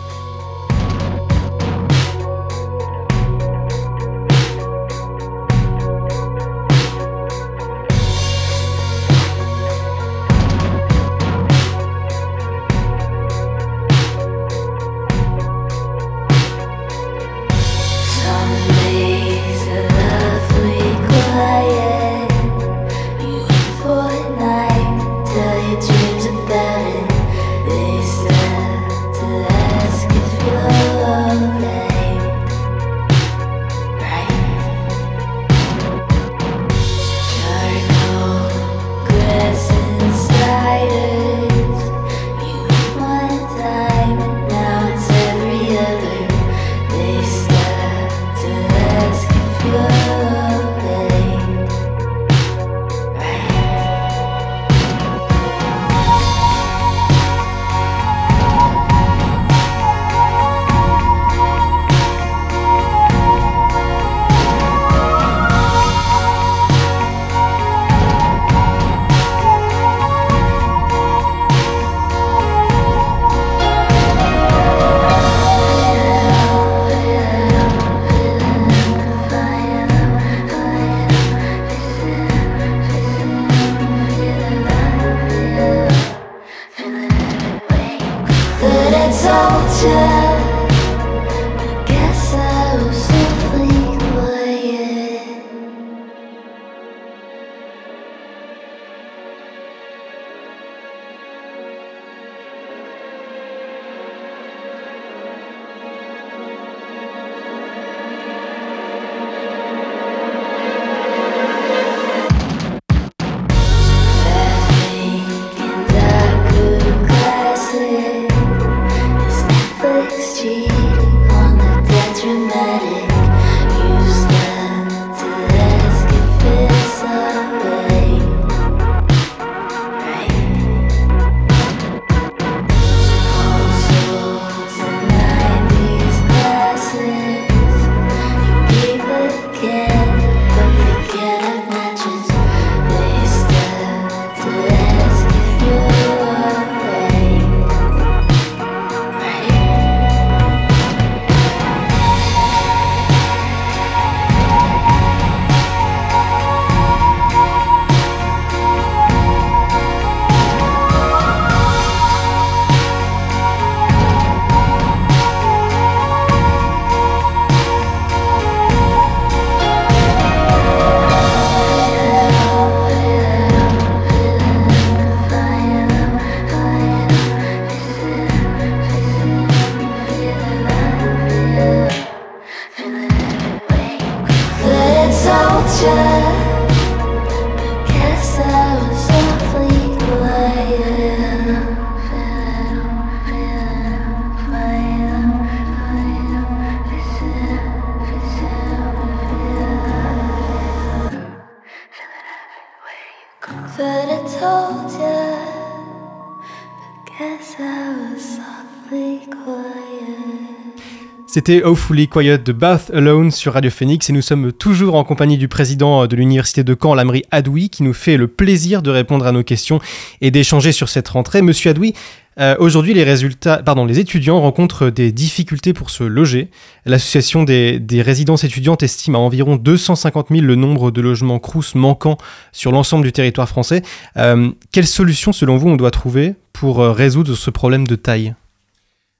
C'était Awfully Quiet de Bath Alone sur Radio Phoenix et nous sommes toujours en compagnie du président de l'université de Caen, Lamri Adoui, qui nous fait le plaisir de répondre à nos questions et d'échanger sur cette rentrée. Monsieur Adoui, euh, aujourd'hui les étudiants rencontrent des difficultés pour se loger. L'association des, résidences étudiantes estime à environ 250 000 le nombre de logements Crous manquants sur l'ensemble du territoire français. Euh, quelle solution selon vous on doit trouver pour euh, résoudre ce problème de taille?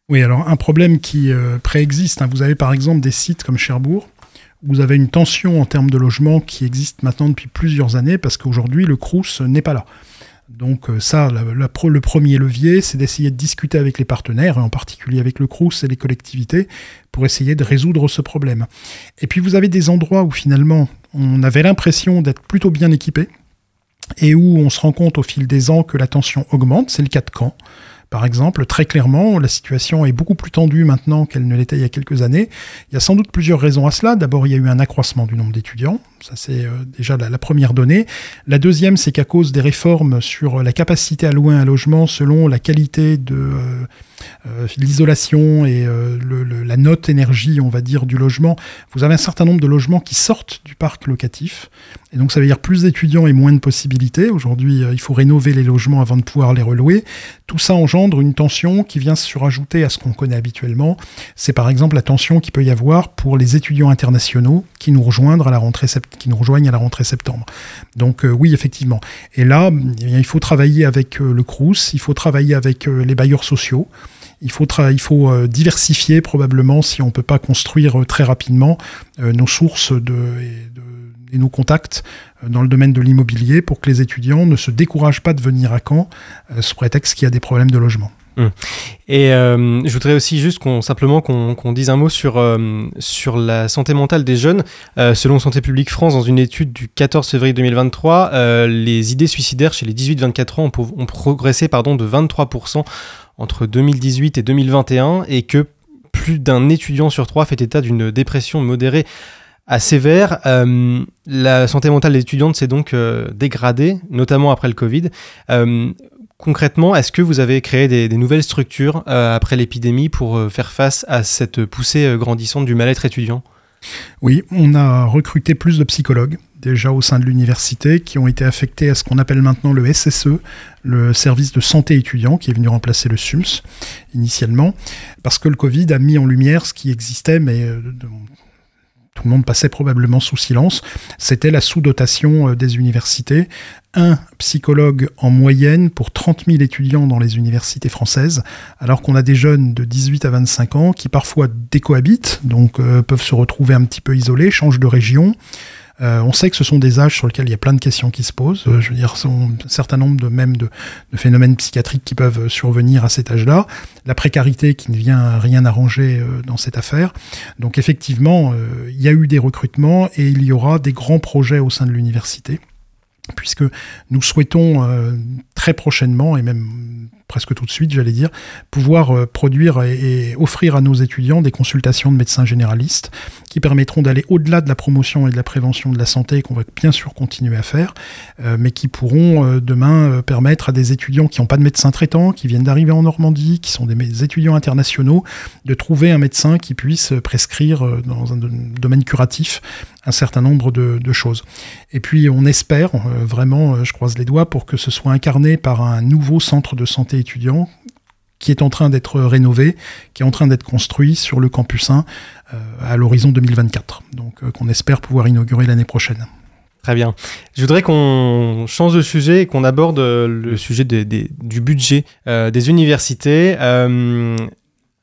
Oui, alors un problème qui euh, préexiste, hein. vous avez par exemple des sites comme Cherbourg, où vous avez une tension en termes de logement qui existe maintenant depuis plusieurs années, parce qu'aujourd'hui le Crous n'est pas là. Donc euh, ça, le premier levier, c'est d'essayer de discuter avec les partenaires, et en particulier avec le Crous et les collectivités, pour essayer de résoudre ce problème. Et puis vous avez des endroits où finalement on avait l'impression d'être plutôt bien équipé, et où on se rend compte au fil des ans que la tension augmente, c'est le cas de Caen. Par exemple, très clairement, la situation est beaucoup plus tendue maintenant qu'elle ne l'était il y a quelques années. Il y a sans doute plusieurs raisons à cela. D'abord, il y a eu un accroissement du nombre d'étudiants. Ça, c'est euh, déjà la, première donnée. La deuxième, c'est qu'à cause des réformes sur la capacité à louer un logement selon la qualité de euh, l'isolation et la note énergie, on va dire, du logement, vous avez un certain nombre de logements qui sortent du parc locatif. Et donc, ça veut dire plus d'étudiants et moins de possibilités. Aujourd'hui, il faut rénover les logements avant de pouvoir les relouer. Tout ça engendre une tension qui vient se surajouter à ce qu'on connaît habituellement. C'est par exemple la tension qu'il peut y avoir pour les étudiants internationaux qui nous rejoignent à la rentrée qui nous rejoignent à la rentrée septembre. Donc euh, oui, effectivement. Et là, eh il faut travailler avec euh, le Crous, il faut travailler avec euh, les bailleurs sociaux. Il faut, faut diversifier probablement si on ne peut pas construire très rapidement nos sources et, nos contacts dans le domaine de l'immobilier pour que les étudiants ne se découragent pas de venir à Caen sous prétexte qu'il y a des problèmes de logement. Hum. Et euh, je voudrais aussi juste qu'on simplement qu'on dise un mot sur, euh, sur la santé mentale des jeunes. Euh, selon Santé publique France, dans une étude du 14 février 2023, les idées suicidaires chez les 18-24 ans ont, progressé pardon, de 23% entre 2018 et 2021 et que plus d'un étudiant sur trois fait état d'une dépression modérée à sévère. la santé mentale des étudiantes s'est donc dégradée, notamment après le Covid. Concrètement, est-ce que vous avez créé des, nouvelles structures euh, après l'épidémie pour euh, faire face à cette poussée euh, grandissante du mal-être étudiant? Oui, on a recruté plus de psychologues déjà au sein de l'université qui ont été affectés à ce qu'on appelle maintenant le SSE, le service de santé étudiant qui est venu remplacer le SUMS initialement, parce que le Covid a mis en lumière ce qui existait, mais tout le monde passait probablement sous silence, c'était la sous-dotation des universités un psychologue en moyenne pour 30 000 étudiants dans les universités françaises, alors qu'on a des jeunes de 18 à 25 ans qui parfois décohabitent, donc euh, peuvent se retrouver un petit peu isolés, changent de région. Euh, on sait que ce sont des âges sur lesquels il y a plein de questions qui se posent. Euh, je veux dire, un certain nombre de même de, phénomènes psychiatriques qui peuvent survenir à cet âge-là. La précarité qui ne vient rien arranger dans cette affaire. Donc effectivement, il y a eu des recrutements et il y aura des grands projets au sein de l'université puisque nous souhaitons euh, très prochainement, et même presque tout de suite, j'allais dire, pouvoir euh, produire et, offrir à nos étudiants des consultations de médecins généralistes qui permettront d'aller au-delà de la promotion et de la prévention de la santé qu'on va bien sûr continuer à faire, euh, mais qui pourront euh, demain permettre à des étudiants qui n'ont pas de médecin traitant, qui viennent d'arriver en Normandie, qui sont des étudiants internationaux, de trouver un médecin qui puisse prescrire dans un domaine curatif un certain nombre de, de, choses. Et puis on espère vraiment, je croise les doigts, pour que ce soit incarné par un nouveau centre de santé étudiant qui est en train d'être rénové, qui est en train d'être construit sur le campus 1 euh, à l'horizon 2024. Donc euh, qu'on espère pouvoir inaugurer l'année prochaine. Très bien. Je voudrais qu'on change de sujet et qu'on aborde le sujet du budget euh, des universités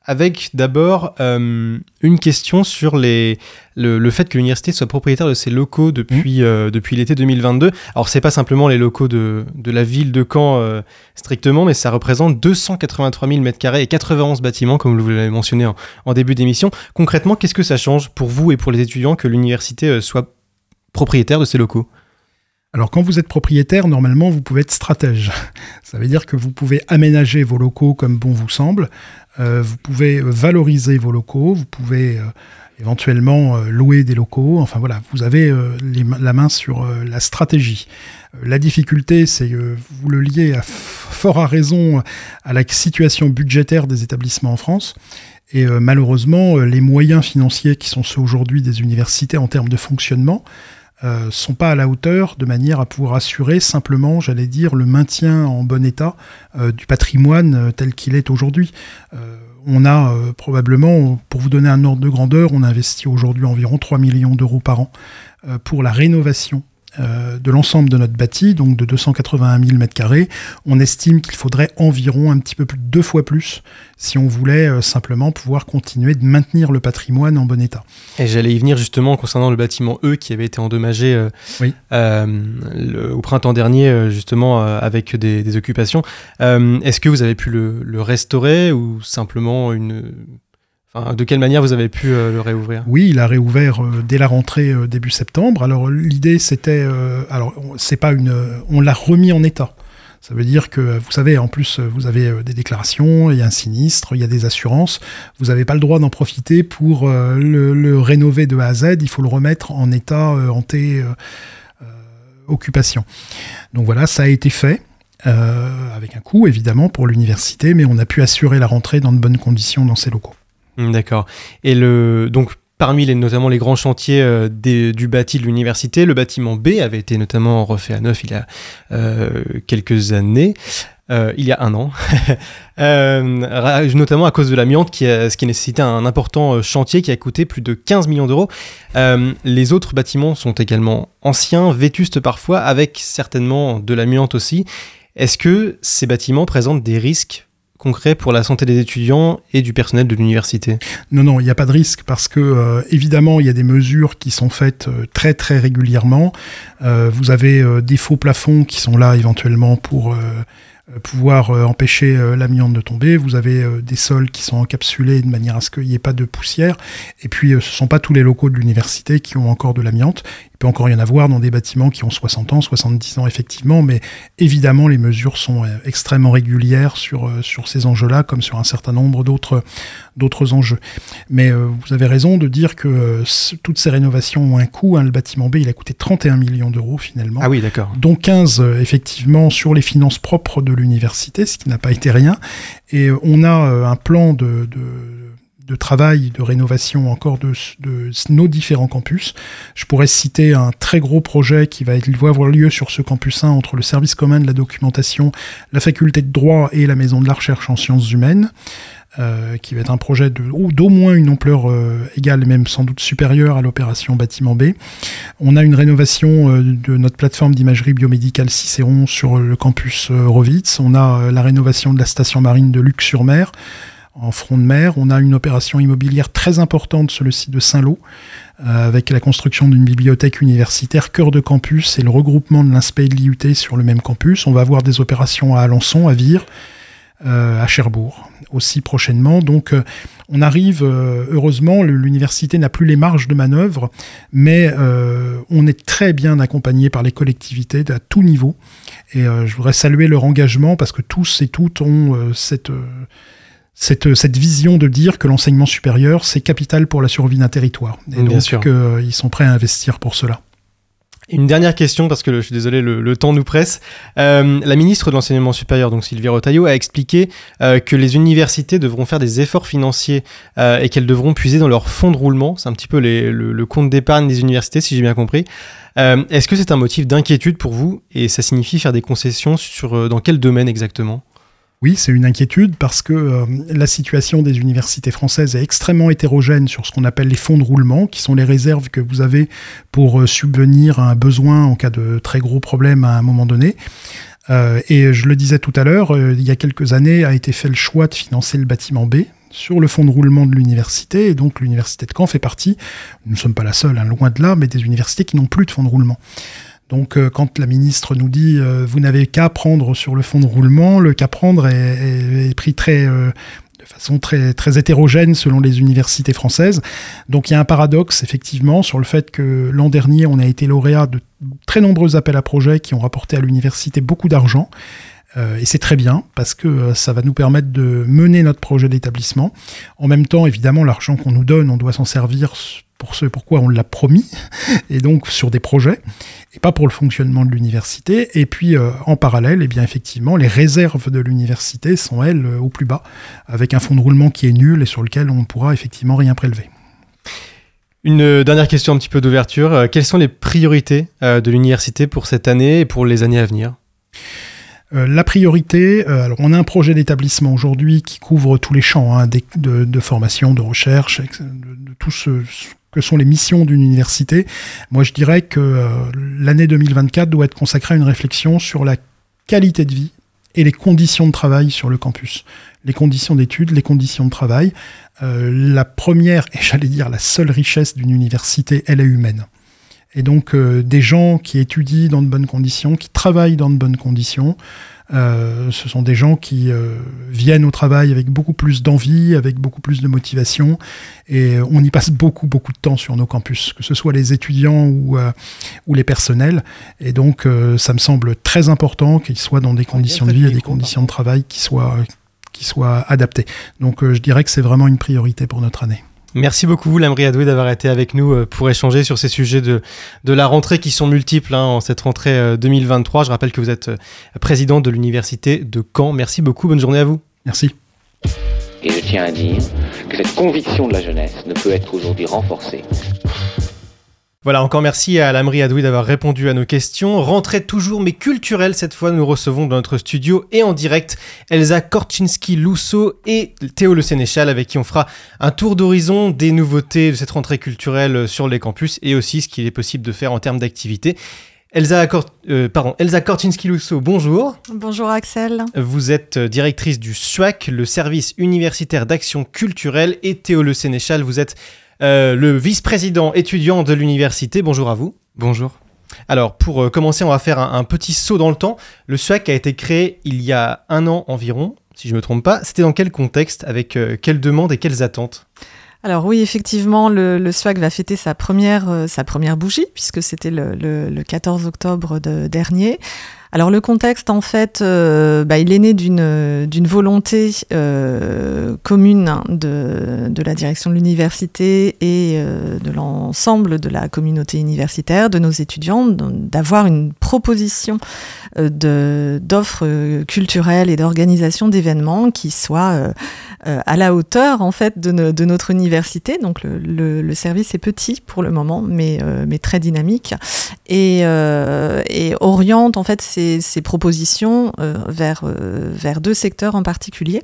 avec d'abord euh, une question sur les, le, fait que l'université soit propriétaire de ses locaux depuis, mmh. euh, depuis l'été 2022. Alors, c'est pas simplement les locaux de, de la ville de Caen euh, strictement, mais ça représente 283 000 m2 et 91 bâtiments, comme vous l'avez mentionné en, en début d'émission. Concrètement, qu'est-ce que ça change pour vous et pour les étudiants que l'université soit propriétaire de ses locaux? Alors quand vous êtes propriétaire, normalement, vous pouvez être stratège. Ça veut dire que vous pouvez aménager vos locaux comme bon vous semble, euh, vous pouvez valoriser vos locaux, vous pouvez euh, éventuellement euh, louer des locaux, enfin voilà, vous avez la main sur la stratégie. La difficulté, c'est que vous le liez fort à raison à la situation budgétaire des établissements en France. Et malheureusement, les moyens financiers qui sont ceux aujourd'hui des universités en termes de fonctionnement, euh, sont pas à la hauteur de manière à pouvoir assurer simplement, j'allais dire, le maintien en bon état euh, du patrimoine euh, tel qu'il est aujourd'hui. on a probablement, pour vous donner un ordre de grandeur, on investit aujourd'hui environ 3 millions d'euros par an pour la rénovation euh, de l'ensemble de notre bâti, donc de 281 000 m2, on estime qu'il faudrait environ un petit peu plus de deux fois plus si on voulait euh, simplement pouvoir continuer de maintenir le patrimoine en bon état. Et j'allais y venir justement concernant le bâtiment E qui avait été endommagé euh, au printemps dernier, justement avec des, occupations. Est-ce que vous avez pu le restaurer ou simplement une de quelle manière vous avez pu euh, le réouvrir? Oui, il a réouvert euh, dès la rentrée euh, début septembre. Alors l'idée c'était, alors c'est pas une, on l'a remis en état. Ça veut dire que, vous savez, en plus, vous avez des déclarations, il y a un sinistre, il y a des assurances. Vous n'avez pas le droit d'en profiter pour le, rénover de A à Z. Il faut le remettre en état hanté occupation. Donc voilà, ça a été fait. avec un coût évidemment pour l'université, mais on a pu assurer la rentrée dans de bonnes conditions dans ces locaux. Hmm, d'accord. Et le donc parmi les, notamment les grands chantiers euh, du bâti de l'université, le bâtiment B avait été notamment refait à neuf il y a euh, quelques années. Euh, il y a un an, notamment à cause de l'amiante, qui ce qui nécessitait un important chantier qui a coûté plus de 15 millions d'euros. les autres bâtiments sont également anciens, vétustes parfois, avec certainement de l'amiante aussi. Est-ce que ces bâtiments présentent des risques pour la santé des étudiants et du personnel de l'université? Non, non, il n'y a pas de risque parce que euh, évidemment il y a des mesures qui sont faites euh, très très régulièrement. Euh, vous avez des faux plafonds qui sont là éventuellement pour pouvoir empêcher l'amiante de tomber. Vous avez des sols qui sont encapsulés de manière à ce qu'il n'y ait pas de poussière. Et puis, ce ne sont pas tous les locaux de l'université qui ont encore de l'amiante. Il peut encore y en avoir dans des bâtiments qui ont 60 ans, 70 ans effectivement, mais évidemment les mesures sont euh, extrêmement régulières sur, euh, sur ces enjeux-là, comme sur un certain nombre d'autres, d'autres enjeux. Mais euh, vous avez raison de dire que toutes ces rénovations ont un coût. Hein. Le bâtiment B, il a coûté 31 millions d'euros finalement. Ah oui, d'accord. Dont 15 effectivement sur les finances propres de l'université, ce qui n'a pas été rien. Et on a un plan de, de de travail, de rénovation encore de, nos différents campus. Je pourrais citer un très gros projet qui va, avoir lieu sur ce campus 1 entre le service commun de la documentation, la faculté de droit et la maison de la recherche en sciences humaines. Euh, qui va être un projet d'au moins une ampleur euh, égale, même sans doute supérieure à l'opération Bâtiment B. On a une rénovation euh, de notre plateforme d'imagerie biomédicale Cicéron sur le campus Rovitz. On a la rénovation de la station marine de Luc-sur-Mer en front de mer. On a une opération immobilière très importante sur le site de Saint-Lô, avec la construction d'une bibliothèque universitaire cœur de campus et le regroupement de l'INSPE et de l'IUT sur le même campus. On va avoir des opérations à Alençon, à Vire, à Cherbourg aussi prochainement. Donc euh, on arrive, heureusement, l'université n'a plus les marges de manœuvre, mais on est très bien accompagné par les collectivités à tout niveau. Et je voudrais saluer leur engagement parce que tous et toutes ont cette cette, cette vision de dire que l'enseignement supérieur, c'est capital pour la survie d'un territoire. Et donc, qu'ils euh, sont prêts à investir pour cela. Une dernière question, parce que je suis désolé, le, temps nous presse. Euh, la ministre de l'Enseignement supérieur, donc Sylvie Rotaillot, a expliqué euh, que les universités devront faire des efforts financiers et qu'elles devront puiser dans leur fonds de roulement. C'est un petit peu le, le, compte d'épargne des universités, si j'ai bien compris. Est-ce que c'est un motif d'inquiétude pour vous et ça signifie faire des concessions sur dans quel domaine exactement? Oui, c'est une inquiétude parce que euh, la situation des universités françaises est extrêmement hétérogène sur ce qu'on appelle les fonds de roulement, qui sont les réserves que vous avez pour euh, subvenir à un besoin en cas de très gros problèmes à un moment donné. Euh, et je le disais tout à l'heure, il y a quelques années a été fait le choix de financer le bâtiment B sur le fonds de roulement de l'université, et donc l'université de Caen fait partie, nous ne sommes pas la seule, hein, loin de là, mais des universités qui n'ont plus de fonds de roulement. Donc euh, quand la ministre nous dit euh, vous n'avez qu'à prendre sur le fond de roulement, le qu'à prendre est, pris très euh, façon très, très hétérogène selon les universités françaises. Donc il y a un paradoxe, effectivement, sur le fait que l'an dernier, on a été lauréat de très nombreux appels à projets qui ont rapporté à l'université beaucoup d'argent. Et c'est très bien parce que ça va nous permettre de mener notre projet d'établissement. En même temps, évidemment, l'argent qu'on nous donne, on doit s'en servir pour ce pourquoi on l'a promis, et donc sur des projets, et pas pour le fonctionnement de l'université. Et puis, euh, en parallèle, eh bien, effectivement, les réserves de l'université sont, elles, au plus bas, avec un fonds de roulement qui est nul et sur lequel on ne pourra effectivement rien prélever. Une dernière question un petit peu d'ouverture. Quelles sont les priorités de l'université pour cette année et pour les années à venir? Euh, la priorité, euh, alors on a un projet d'établissement aujourd'hui qui couvre tous les champs hein, de, formation, de recherche, de, tout ce, que sont les missions d'une université. Moi, je dirais que euh, l'année 2024 doit être consacrée à une réflexion sur la qualité de vie et les conditions de travail sur le campus. Les conditions d'études, les conditions de travail. la première, et j'allais dire la seule richesse d'une université, elle est humaine. Et donc euh, des gens qui étudient dans de bonnes conditions, qui travaillent dans de bonnes conditions, euh, ce sont des gens qui euh, viennent au travail avec beaucoup plus d'envie, avec beaucoup plus de motivation, et on y passe beaucoup beaucoup de temps sur nos campus, que ce soit les étudiants ou, ou les personnels. Et donc ça me semble très important qu'ils soient dans des conditions de vie et des conditions de travail qui soient, qui soient adaptées. Donc je dirais que c'est vraiment une priorité pour notre année. Merci beaucoup, Lamri Adoué, d'avoir été avec nous euh, pour échanger sur ces sujets de, de la rentrée qui sont multiples hein, en cette rentrée 2023. Euh, Je rappelle que vous êtes euh, président de l'Université de Caen. Merci beaucoup, bonne journée à vous. Merci. Et je tiens à dire que cette conviction de la jeunesse ne peut être aujourd'hui renforcée voilà, encore merci à Lamri Adoui d'avoir répondu à nos questions. Rentrée toujours, mais culturelle cette fois, nous recevons dans notre studio et en direct Elsa Korczynski-Lousseau et Théo Le Sénéchal avec qui on fera un tour d'horizon des nouveautés de cette rentrée culturelle sur les campus et aussi ce qu'il est possible de faire en termes d'activité. Elsa, euh, pardon, Elsa Korczynski-Lousseau, bonjour. Bonjour Axel. Vous êtes directrice du SWAC, le service universitaire d'action culturelle, et Théo Le Sénéchal, vous êtes euh, le vice-président étudiant de l'université. Bonjour à vous. Bonjour. Alors, pour euh, commencer, on va faire un, petit saut dans le temps. Le SWAC a été créé il y a un an environ, si je ne me trompe pas. C'était dans quel contexte, avec euh, quelles demandes et quelles attentes? Alors oui, effectivement, le, le, SWAC va fêter sa première, sa première bougie, puisque c'était le, 14 octobre dernier, alors le contexte, en fait, euh, bah, il est né d'une volonté euh, commune de, de, la direction de l'université et euh, de l'ensemble de la communauté universitaire, de nos étudiants, d'avoir une proposition d'offres culturelles et d'organisation d'événements qui soit à la hauteur en fait de, de notre université. Donc le, le, service est petit pour le moment, mais, mais très dynamique et, et oriente en fait ces, propositions euh, vers, euh, vers deux secteurs en particulier.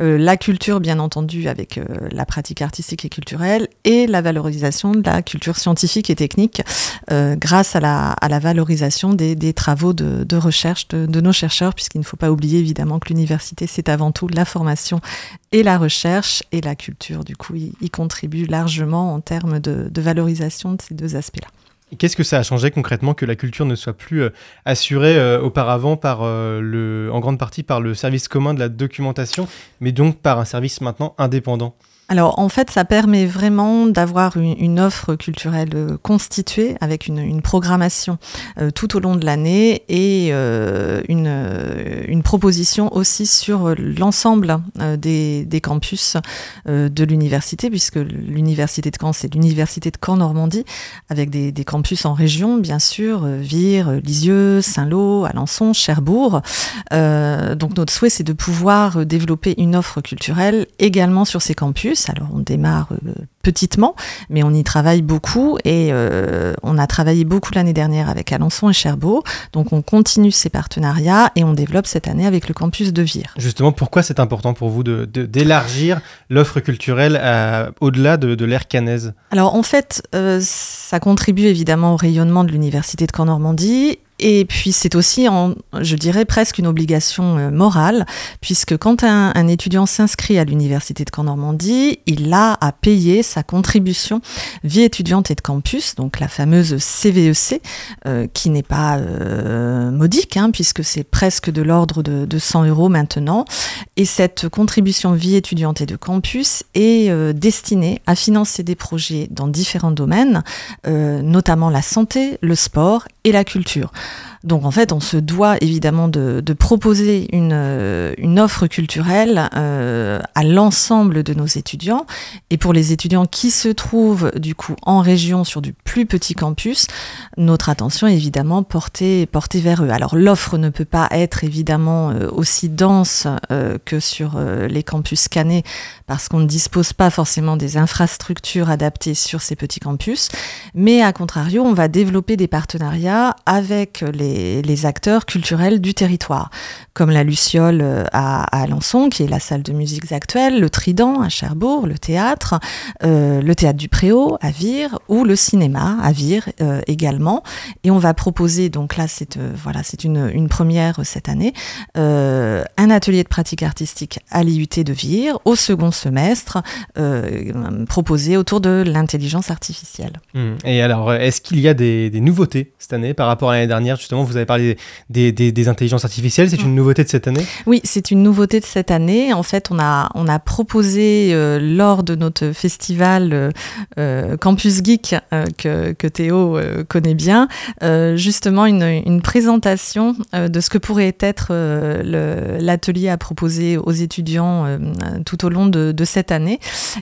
Euh, la culture, bien entendu, avec la pratique artistique et culturelle, et la valorisation de la culture scientifique et technique grâce à la, à la valorisation des, travaux de, recherche de, nos chercheurs, puisqu'il ne faut pas oublier évidemment que l'université, c'est avant tout la formation et la recherche, et la culture, du coup, y, y contribue largement en termes de, de valorisation de ces deux aspects-là. Qu'est-ce que ça a changé concrètement que la culture ne soit plus euh, assurée euh, auparavant par euh, le, en grande partie par le service commun de la documentation, mais donc par un service maintenant indépendant? Alors en fait, ça permet vraiment d'avoir une, offre culturelle euh, constituée avec une, programmation euh, tout au long de l'année et euh, une, proposition aussi sur l'ensemble des, campus de l'université, puisque l'université de Caen, c'est l'université de Caen-Normandie, avec des, des, campus en région, bien sûr, Vire, Lisieux, Saint-Lô, Alençon, Cherbourg. donc notre souhait, c'est de pouvoir développer une offre culturelle également sur ces campus alors on démarre euh, petitement, mais on y travaille beaucoup et euh, on a travaillé beaucoup l'année dernière avec Alençon et Cherbourg. Donc on continue ces partenariats et on développe cette année avec le campus de Vire. Justement, pourquoi c'est important pour vous d'élargir de, l'offre culturelle au-delà de, de l'ère canaise? Alors en fait, euh, ça contribue évidemment au rayonnement de l'université de Caen-Normandie Et puis c'est aussi, en, je dirais, presque une obligation euh, morale, puisque quand un, un étudiant s'inscrit à l'université de Caen-Normandie, il a à payer sa contribution vie étudiante et de campus, donc la fameuse CVEC, euh, qui n'est pas euh, modique, hein, puisque c'est presque de l'ordre de, de, 100 euros maintenant. Et cette contribution vie étudiante et de campus est euh, destinée à financer des projets dans différents domaines, euh, notamment la santé, le sport et la culture. Donc en fait, on se doit évidemment de, proposer une, euh, une, offre culturelle euh, à l'ensemble de nos étudiants. Et pour les étudiants qui se trouvent du coup en région sur du plus petit campus, notre attention est évidemment portée, vers eux. Alors l'offre ne peut pas être évidemment euh, aussi dense que sur les campus canés parce qu'on ne dispose pas forcément des infrastructures adaptées sur ces petits campus. Mais à contrario, on va développer des partenariats avec les acteurs culturels du territoire, comme la Luciole euh, à, Alençon, qui est la salle de musique actuelle, le Trident à Cherbourg, le théâtre, euh, le théâtre du Préau à Vire, ou le cinéma à Vire euh, également. Et on va proposer, donc là c'est euh, voilà, une, une, première cette année, un atelier de pratique artistique à l'IUT de Vire au second semestre, proposé autour de l'intelligence artificielle. Mmh. Et alors, est-ce qu'il y a des nouveautés cette année par rapport à l'année dernière? Justement vous avez parlé des, des, des intelligences artificielles. C'est une nouveauté de cette année? Oui, c'est une nouveauté de cette année. En fait, on a, on a proposé euh, lors de notre festival euh, euh Campus Geek, euh, que, que, Théo connaît bien, justement une, une présentation de ce que pourrait être l'atelier à proposer aux étudiants tout au long de, de cette année.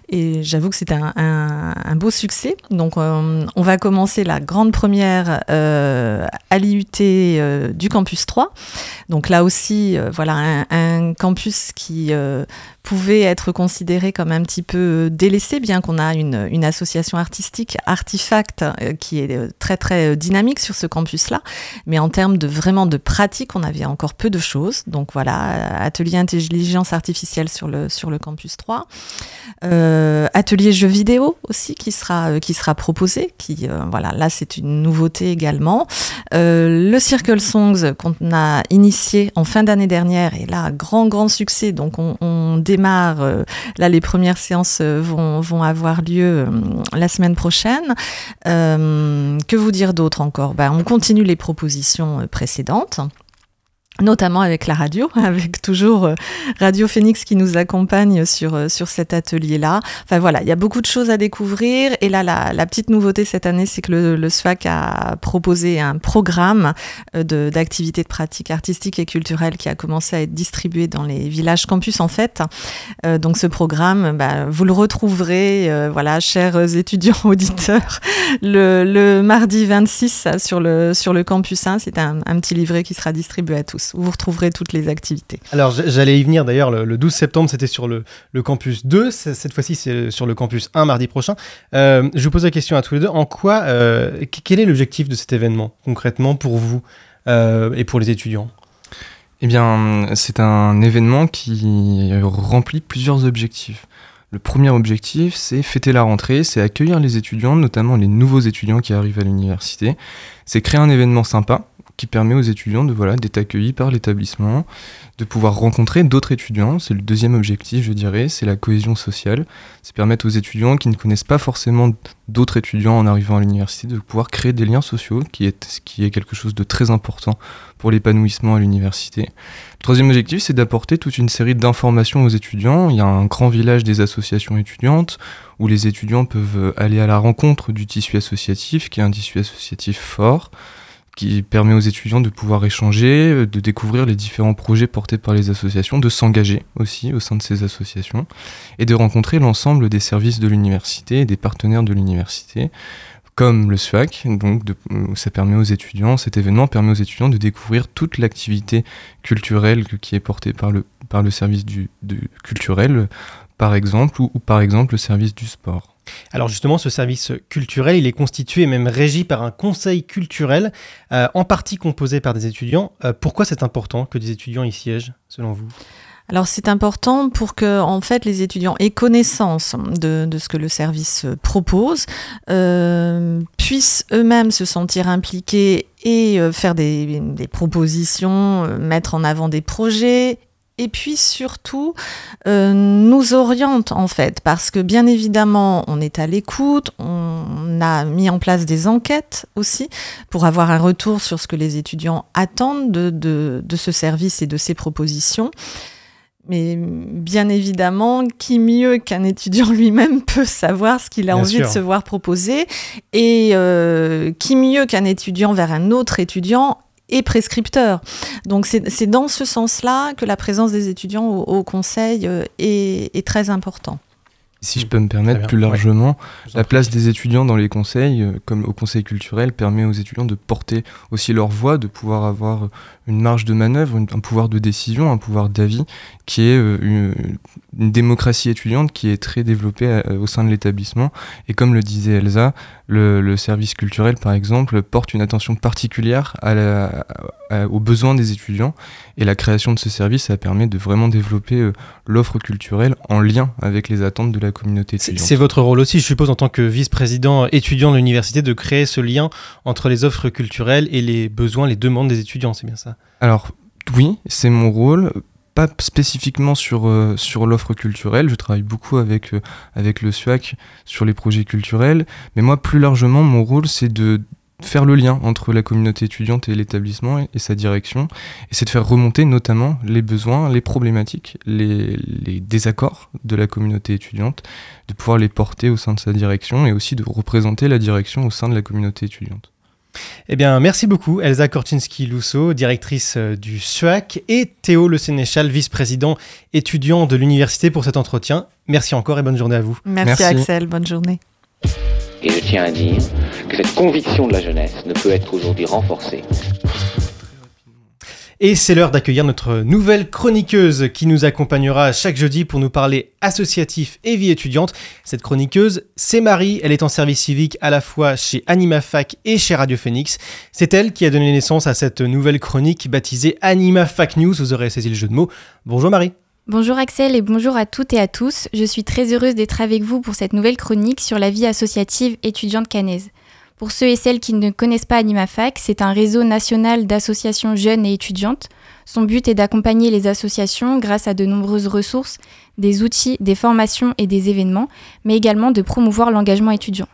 Et j'avoue que c'est un, un, un, beau succès. Donc, on va commencer la grande première à euh, du campus 3. Donc là aussi, euh, voilà un, un, campus qui euh, pouvait être considéré comme un petit peu délaissé, bien qu'on a une, association artistique, Artifact, euh, qui est euh, très très dynamique sur ce campus-là. Mais en termes de vraiment de pratique, on avait encore peu de choses. Donc voilà, atelier intelligence artificielle sur le, sur le campus 3. Euh, atelier jeux vidéo aussi qui sera, euh, qui sera proposé. Qui, euh, voilà, là c'est une nouveauté également. le Circle Songs qu'on a initié en fin d'année dernière et là, grand grand succès. Donc on, on Euh, là, les premières séances euh, vont, avoir lieu euh, la semaine prochaine. Que vous dire d'autre encore? Ben, On continue les propositions précédentes notamment avec la radio, avec toujours Radio Phoenix qui nous accompagne sur, sur cet atelier-là. Enfin voilà, il y a beaucoup de choses à découvrir. Et là, la, petite nouveauté cette année, c'est que le, le, SFAC a proposé un programme d'activités de, pratique artistique et culturelle qui a commencé à être distribué dans les villages campus en fait. Euh, donc ce programme, bah, vous le retrouverez, euh, voilà, chers étudiants auditeurs, le, mardi 26 sur le, sur le campus 1. C'est un petit livret qui sera distribué à tous où vous retrouverez toutes les activités. Alors j'allais y venir d'ailleurs, le, le, 12 septembre c'était sur le, le, campus 2, cette fois-ci c'est sur le campus 1 mardi prochain. Euh, je vous pose la question à tous les deux, en quoi, euh, quel est l'objectif de cet événement concrètement pour vous euh, et pour les étudiants? Eh bien c'est un événement qui remplit plusieurs objectifs. Le premier objectif, c'est fêter la rentrée, c'est accueillir les étudiants, notamment les nouveaux étudiants qui arrivent à l'université. C'est créer un événement sympa, qui permet aux étudiants de voilà d'être accueillis par l'établissement, de pouvoir rencontrer d'autres étudiants. C'est le deuxième objectif, je dirais, c'est la cohésion sociale. C'est permettre aux étudiants qui ne connaissent pas forcément d'autres étudiants en arrivant à l'université de pouvoir créer des liens sociaux, qui est qui est quelque chose de très important pour l'épanouissement à l'université. Le troisième objectif, c'est d'apporter toute une série d'informations aux étudiants. Il y a un grand village des associations étudiantes où les étudiants peuvent aller à la rencontre du tissu associatif, qui est un tissu associatif fort qui permet aux étudiants de pouvoir échanger, de découvrir les différents projets portés par les associations, de s'engager aussi au sein de ces associations et de rencontrer l'ensemble des services de l'université et des partenaires de l'université comme le SFAC, donc de, ça permet aux étudiants, cet événement permet aux étudiants de découvrir toute l'activité culturelle qui est portée par le, service du, culturel, par exemple, ou par exemple le service du sport. Alors justement, ce service culturel, il est constitué et même régi par un conseil culturel, euh, en partie composé par des étudiants. Euh, pourquoi c'est important que des étudiants y siègent, selon vous? Alors c'est important pour que en fait les étudiants aient connaissance de, ce que le service propose, euh, puissent eux-mêmes se sentir impliqués et faire des propositions, mettre en avant des projets et puis surtout euh, nous oriente en fait parce que bien évidemment on est à l'écoute, on a mis en place des enquêtes aussi pour avoir un retour sur ce que les étudiants attendent de, de, de ce service et de ces propositions. Mais bien évidemment, qui mieux qu'un étudiant lui-même peut savoir ce qu'il a Bien envie sûr. de se voir proposer et euh, qui mieux qu'un étudiant vers un autre étudiant est prescripteur. Donc c'est dans ce sens-là que la présence des étudiants au, au conseil euh, est, est très important. Si je peux me permettre plus largement, la place des étudiants dans les conseils, euh, comme au conseil culturel, permet aux étudiants de porter aussi leur voix, de pouvoir avoir une marge de manœuvre, une- un pouvoir de décision, un pouvoir d'avis, qui est euh, une, une démocratie étudiante qui est très développée euh, au sein de l'établissement. Et comme le disait Elsa, le, le service culturel, par exemple, porte une attention particulière à la- à- aux besoins des étudiants. Et la création de ce service, ça permet de vraiment développer euh, l'offre culturelle en lien avec les attentes de la communauté étudiante. c'est votre rôle aussi, je suppose, en tant que vice-président étudiant de l'université, de créer ce lien entre les offres culturelles et les besoins, les demandes des étudiants, c'est bien ça? Alors oui, c'est mon rôle. Pas spécifiquement sur, euh, l'offre culturelle, je travaille beaucoup avec, euh, le SUAC sur les projets culturels, mais moi plus largement mon rôle c'est de faire le lien entre la communauté étudiante et l'établissement et, sa direction, et c'est de faire remonter notamment les besoins, les problématiques, les désaccords de la communauté étudiante, de pouvoir les porter au sein de sa direction et aussi de représenter la direction au sein de la communauté étudiante. Eh bien, merci beaucoup, Elsa Korczynski-Lousseau, directrice euh, du SUAC, et Théo Le Sénéchal, vice-président étudiant de l'université, pour cet entretien. Merci encore et bonne journée à vous. Merci, Merci. Axel, bonne journée. Et je tiens à dire que cette conviction de la jeunesse ne peut être aujourd'hui renforcée Et c'est l'heure d'accueillir notre nouvelle chroniqueuse qui nous accompagnera chaque jeudi pour nous parler associatif et vie étudiante. Cette chroniqueuse, c'est Marie. Elle est en service civique à la fois chez AnimaFac et chez Radio Phoenix. C'est elle qui a donné naissance à cette nouvelle chronique baptisée AnimaFac News. Vous aurez saisi le jeu de mots. Bonjour Marie. Bonjour Axel et bonjour à toutes et à tous. Je suis très heureuse d'être avec vous pour cette nouvelle chronique sur la vie associative étudiante canaise. Pour ceux et celles qui ne connaissent pas AnimaFac, c'est un réseau national d'associations jeunes et étudiantes. Son but est d'accompagner les associations grâce à de nombreuses ressources, des outils, des formations et des événements, mais également de promouvoir l'engagement étudiant.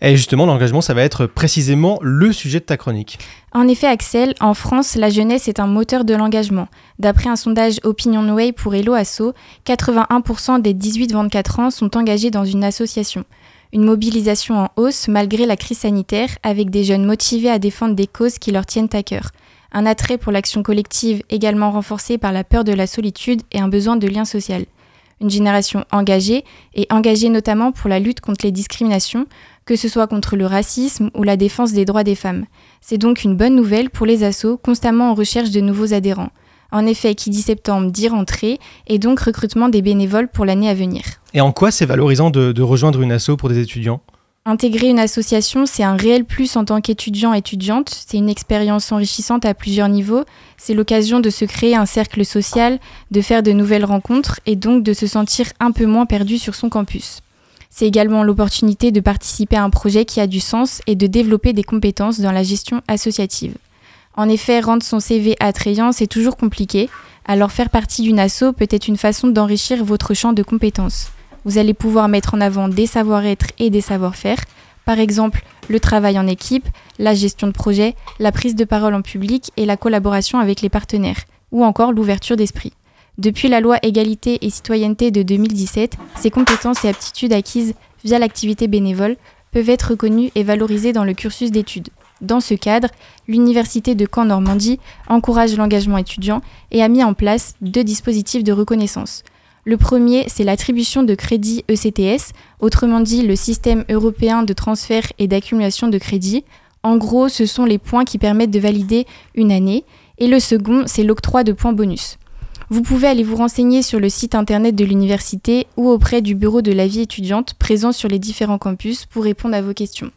Et justement, l'engagement, ça va être précisément le sujet de ta chronique. En effet, Axel, en France, la jeunesse est un moteur de l'engagement. D'après un sondage OpinionWay pour Hello Asso, 81% des 18-24 ans sont engagés dans une association. Une mobilisation en hausse malgré la crise sanitaire, avec des jeunes motivés à défendre des causes qui leur tiennent à cœur. Un attrait pour l'action collective également renforcé par la peur de la solitude et un besoin de lien social. Une génération engagée, et engagée notamment pour la lutte contre les discriminations, que ce soit contre le racisme ou la défense des droits des femmes. C'est donc une bonne nouvelle pour les assos constamment en recherche de nouveaux adhérents. En effet, qui dit septembre dit rentrée et donc recrutement des bénévoles pour l'année à venir. Et en quoi c'est valorisant de, de rejoindre une asso pour des étudiants? Intégrer une association, c'est un réel plus en tant qu'étudiant étudiante, c'est une expérience enrichissante à plusieurs niveaux, c'est l'occasion de se créer un cercle social, de faire de nouvelles rencontres et donc de se sentir un peu moins perdu sur son campus. C'est également l'opportunité de participer à un projet qui a du sens et de développer des compétences dans la gestion associative. En effet, rendre son CV attrayant, c'est toujours compliqué, alors faire partie d'une asso peut être une façon d'enrichir votre champ de compétences. Vous allez pouvoir mettre en avant des savoir-être et des savoir-faire, par exemple le travail en équipe, la gestion de projet, la prise de parole en public et la collaboration avec les partenaires, ou encore l'ouverture d'esprit. Depuis la loi égalité et citoyenneté de 2017, ces compétences et aptitudes acquises via l'activité bénévole peuvent être reconnues et valorisées dans le cursus d'études. Dans ce cadre, l'Université de Caen-Normandie encourage l'engagement étudiant et a mis en place deux dispositifs de reconnaissance. Le premier, c'est l'attribution de crédits ECTS, autrement dit le système européen de transfert et d'accumulation de crédits. En gros, ce sont les points qui permettent de valider une année. Et le second, c'est l'octroi de points bonus. Vous pouvez aller vous renseigner sur le site internet de l'université ou auprès du bureau de la vie étudiante présent sur les différents campus pour répondre à vos questions.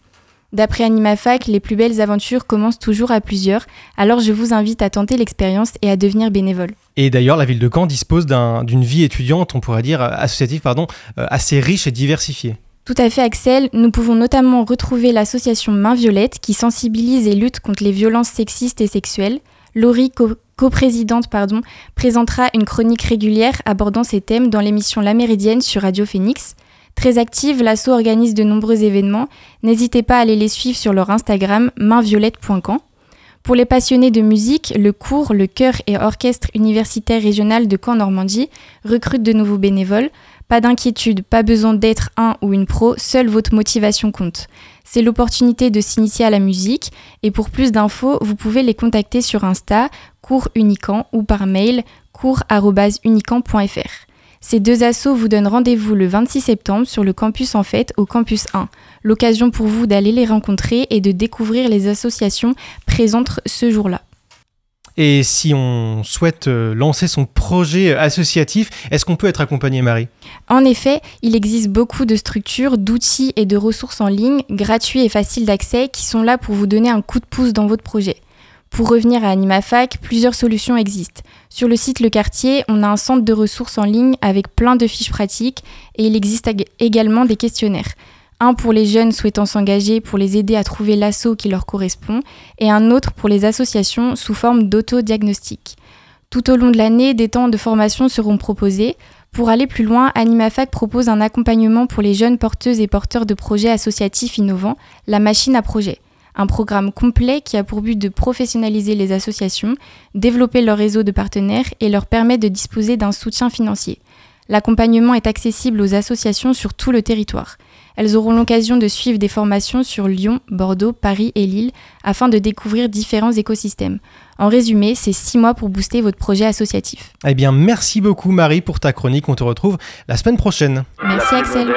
D'après AnimaFac, les plus belles aventures commencent toujours à plusieurs, alors je vous invite à tenter l'expérience et à devenir bénévole. Et d'ailleurs, la ville de Caen dispose d'un- d'une vie étudiante, on pourrait dire, euh, associative, pardon, euh, assez riche et diversifiée. Tout à fait Axel, nous pouvons notamment retrouver l'association Main Violette qui sensibilise et lutte contre les violences sexistes et sexuelles. Laurie, coprésidente, pardon, présentera une chronique régulière abordant ces thèmes dans l'émission La Méridienne sur Radio Phoenix. Très active, l'asso organise de nombreux événements. N'hésitez pas à aller les suivre sur leur Instagram mainviolette.camp. Pour les passionnés de musique, le cours, le chœur et orchestre universitaire régional de Caen-Normandie recrute de nouveaux bénévoles. Pas d'inquiétude, pas besoin d'être un ou une pro, seule votre motivation compte. C'est l'opportunité de s'initier à la musique et pour plus d'infos, vous pouvez les contacter sur Insta, cours Unicamp ou par mail cours@unicamp.fr. Ces deux assos vous donnent rendez-vous le 26 septembre sur le campus en fête au campus 1. L'occasion pour vous d'aller les rencontrer et de découvrir les associations présentes ce jour-là. Et si on souhaite euh, lancer son projet associatif, est-ce qu'on peut être accompagné, Marie? En effet, il existe beaucoup de structures, d'outils et de ressources en ligne, gratuits et faciles d'accès, qui sont là pour vous donner un coup de pouce dans votre projet. Pour revenir à AnimaFac, plusieurs solutions existent. Sur le site Le Quartier, on a un centre de ressources en ligne avec plein de fiches pratiques et il existe également des questionnaires. Un pour les jeunes souhaitant s'engager pour les aider à trouver l'assaut qui leur correspond et un autre pour les associations sous forme d'autodiagnostic. Tout au long de l'année, des temps de formation seront proposés. Pour aller plus loin, AnimaFac propose un accompagnement pour les jeunes porteuses et porteurs de projets associatifs innovants, la machine à projet un programme complet qui a pour but de professionnaliser les associations, développer leur réseau de partenaires et leur permettre de disposer d'un soutien financier. L'accompagnement est accessible aux associations sur tout le territoire. Elles auront l'occasion de suivre des formations sur Lyon, Bordeaux, Paris et Lille afin de découvrir différents écosystèmes. En résumé, c'est six mois pour booster votre projet associatif. Eh bien, merci beaucoup Marie pour ta chronique. On te retrouve la semaine prochaine. Merci Axel.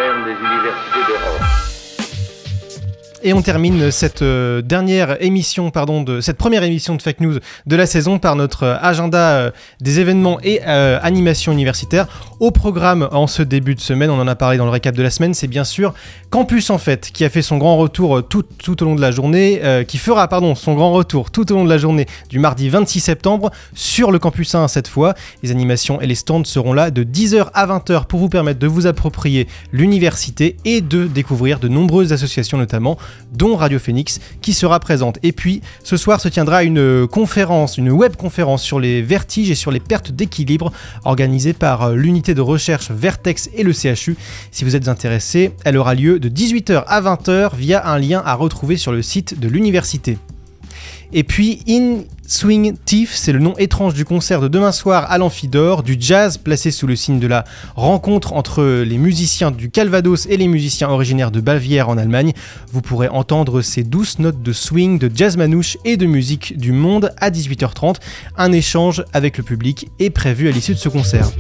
Et on termine cette euh, dernière émission, pardon, de cette première émission de Fake News de la saison par notre euh, agenda euh, des événements et animations universitaires. Au programme en ce début de semaine, on en a parlé dans le récap de la semaine, c'est bien sûr Campus en fait, qui a fait son grand retour tout, tout au long de la journée, qui fera pardon, son grand retour tout au long de la journée du mardi 26 septembre sur le Campus 1 cette fois. Les animations et les stands seront là de 10h à 20h pour vous permettre de vous approprier l'université et de découvrir de nombreuses associations notamment dont Radio Phoenix, qui sera présente. Et puis, ce soir se tiendra une conférence, une web conférence sur les vertiges et sur les pertes d'équilibre, organisée par euh, l'unité de recherche Vertex et le CHU. Si vous êtes intéressé, elle aura lieu de 18h à 20h via un lien à retrouver sur le site de l'université. Et puis In Swing Thief, c'est le nom étrange du concert de demain soir à l'Amphidor, du jazz placé sous le signe de la rencontre entre les musiciens du Calvados et les musiciens originaires de Bavière en Allemagne. Vous pourrez entendre ces douces notes de swing, de jazz manouche et de musique du monde à 18h30. Un échange avec le public est prévu à l'issue de ce concert.